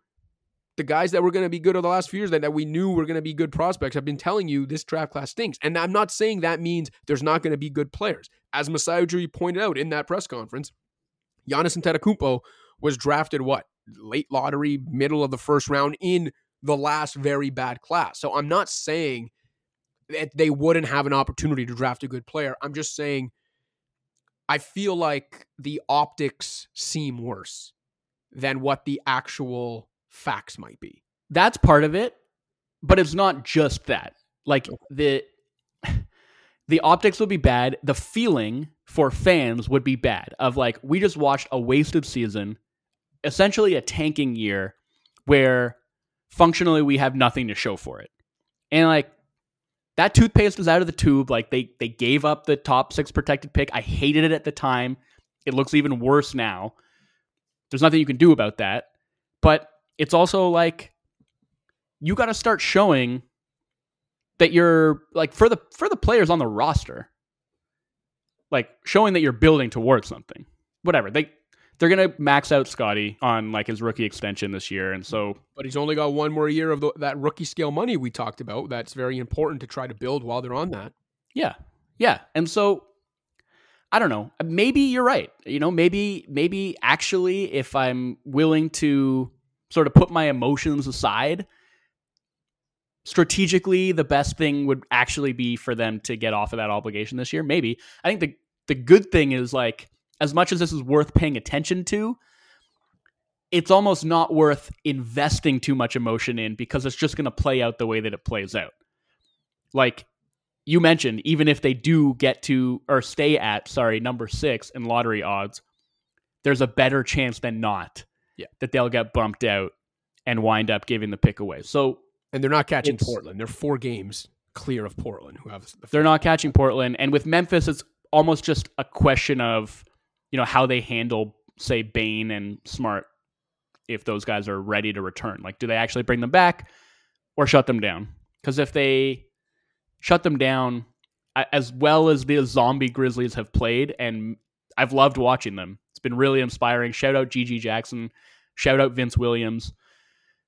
the guys that were going to be good over the last few years that, that we knew were going to be good prospects have been telling you this draft class stinks. And I'm not saying that means there's not going to be good players. As Masai Ujiri pointed out in that press conference, Giannis Antetokounmpo was drafted what late lottery, middle of the first round in the last very bad class. So I'm not saying that they wouldn't have an opportunity to draft a good player. I'm just saying I feel like the optics seem worse than what the actual facts might be. That's part of it, but it's not just that. Like the the optics would be bad, the feeling for fans would be bad of like we just watched a wasted season, essentially a tanking year where functionally we have nothing to show for it. And like that toothpaste was out of the tube. Like they they gave up the top six protected pick. I hated it at the time. It looks even worse now. There's nothing you can do about that. But it's also like you got to start showing that you're like for the for the players on the roster like showing that you're building towards something whatever they they're gonna max out Scottie on like his rookie extension this year, and so. But he's only got one more year of the, that rookie scale money we talked about. That's very important to try to build while they're on that. Yeah, yeah, and so I don't know. Maybe you're right. You know, maybe maybe actually, if I'm willing to sort of put my emotions aside, strategically the best thing would actually be for them to get off of that obligation this year. Maybe. I think the the good thing is like as much as this is worth paying attention to, it's almost not worth investing too much emotion in because it's just going to play out the way that it plays out. Like you mentioned, even if they do get to or stay at, sorry, number 6 in lottery odds, there's a better chance than not yeah. that they'll get bumped out and wind up giving the pick away. So and they're not catching Portland. They're four games clear of Portland who have the They're not catching Portland and with Memphis it's almost just a question of you know how they handle say Bane and Smart if those guys are ready to return. Like do they actually bring them back or shut them down? Cuz if they shut them down as well as the zombie Grizzlies have played and I've loved watching them. Been really inspiring. Shout out GG Jackson. Shout out Vince Williams.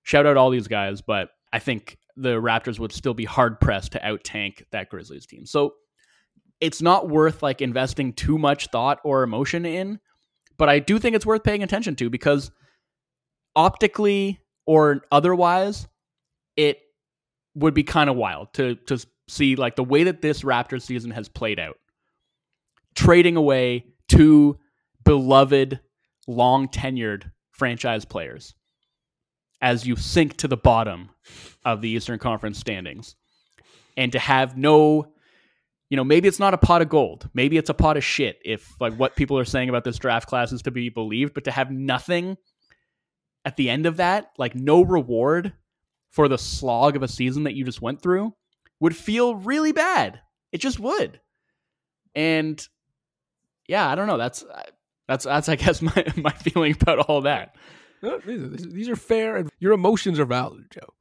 Shout out all these guys, but I think the Raptors would still be hard pressed to out tank that Grizzlies team. So it's not worth like investing too much thought or emotion in, but I do think it's worth paying attention to because optically or otherwise, it would be kind of wild to to see like the way that this Raptors season has played out. Trading away two beloved, long tenured franchise players as you sink to the bottom of the Eastern Conference standings. And to have no you know, maybe it's not a pot of gold. Maybe it's a pot of shit if like what people are saying about this draft class is to be believed, but to have nothing at the end of that, like no reward for the slog of a season that you just went through would feel really bad. It just would. And yeah, I don't know. That's that's that's I guess my my feeling about all that. These are fair and your emotions are valid, Joe.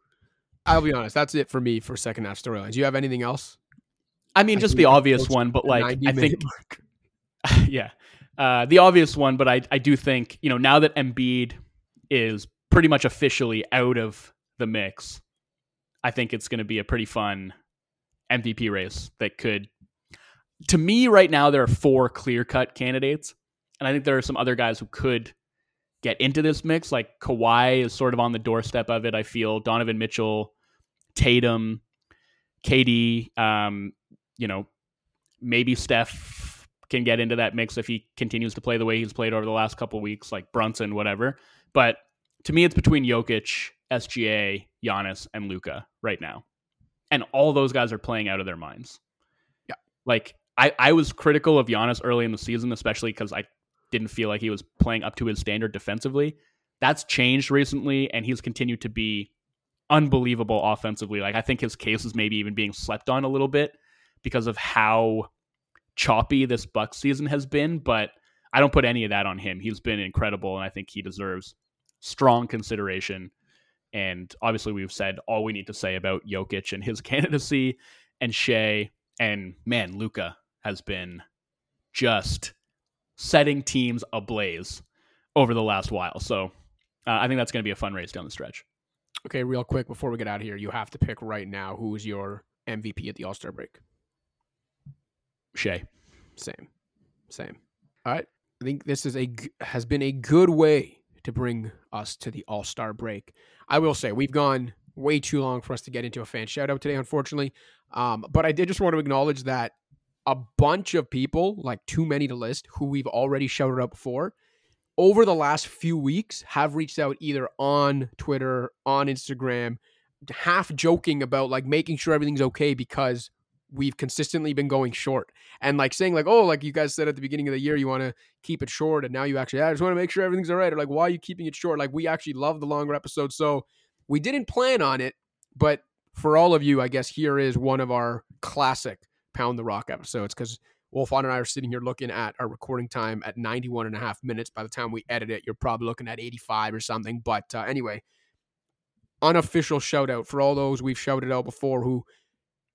I'll be honest. That's it for me for second half storylines. Do you have anything else? I mean, just the obvious one, but like I think, yeah, uh, the obvious one. But I I do think you know now that Embiid is pretty much officially out of the mix, I think it's going to be a pretty fun MVP race that could. To me, right now there are four clear cut candidates, and I think there are some other guys who could get into this mix. Like Kawhi is sort of on the doorstep of it. I feel Donovan Mitchell, Tatum, KD, um, you know, maybe Steph can get into that mix if he continues to play the way he's played over the last couple weeks, like Brunson, whatever. But to me, it's between Jokic, SGA, Giannis, and Luka right now, and all those guys are playing out of their minds. Yeah, like I, I was critical of Giannis early in the season, especially because I didn't feel like he was playing up to his standard defensively. That's changed recently, and he's continued to be unbelievable offensively. Like I think his case is maybe even being slept on a little bit because of how choppy this Buck season has been, but I don't put any of that on him. He's been incredible, and I think he deserves strong consideration. And obviously, we've said all we need to say about Jokic and his candidacy, and Shai and man, Luka has been just setting teams ablaze over the last while. So uh, I think that's going to be a fun race down the stretch. Okay, real quick before we get out of here, you have to pick right now who is your MVP at the All Star break. Shai. Same. Same. All right. I think this is a has been a good way to bring us to the All Star break. I will say we've gone way too long for us to get into a fan shout out today, unfortunately. Um, but I did just want to acknowledge that a bunch of people, like too many to list, who we've already shouted out before, over the last few weeks have reached out either on Twitter, on Instagram, half joking about like making sure everything's okay because we've consistently been going short. And like saying like oh like you guys said at the beginning of the year you want to keep it short and now you actually I just want to make sure everything's all right or like why are you keeping it short? Like we actually love the longer episodes so we didn't plan on it but for all of you I guess here is one of our classic pound the rock episodes because Wolf and I are sitting here looking at our recording time at 91 and a half minutes by the time we edit it you're probably looking at 85 or something but uh, anyway unofficial shout out for all those we've shouted out before who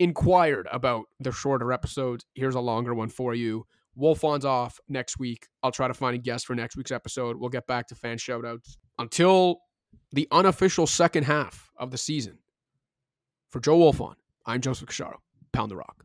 inquired about the shorter episodes. Here's a longer one for you. Wolfond's off next week. I'll try to find a guest for next week's episode. We'll get back to fan shoutouts until the unofficial second half of the season. For Joe Wolfon, I'm Joseph Casciaro. Pound the rock.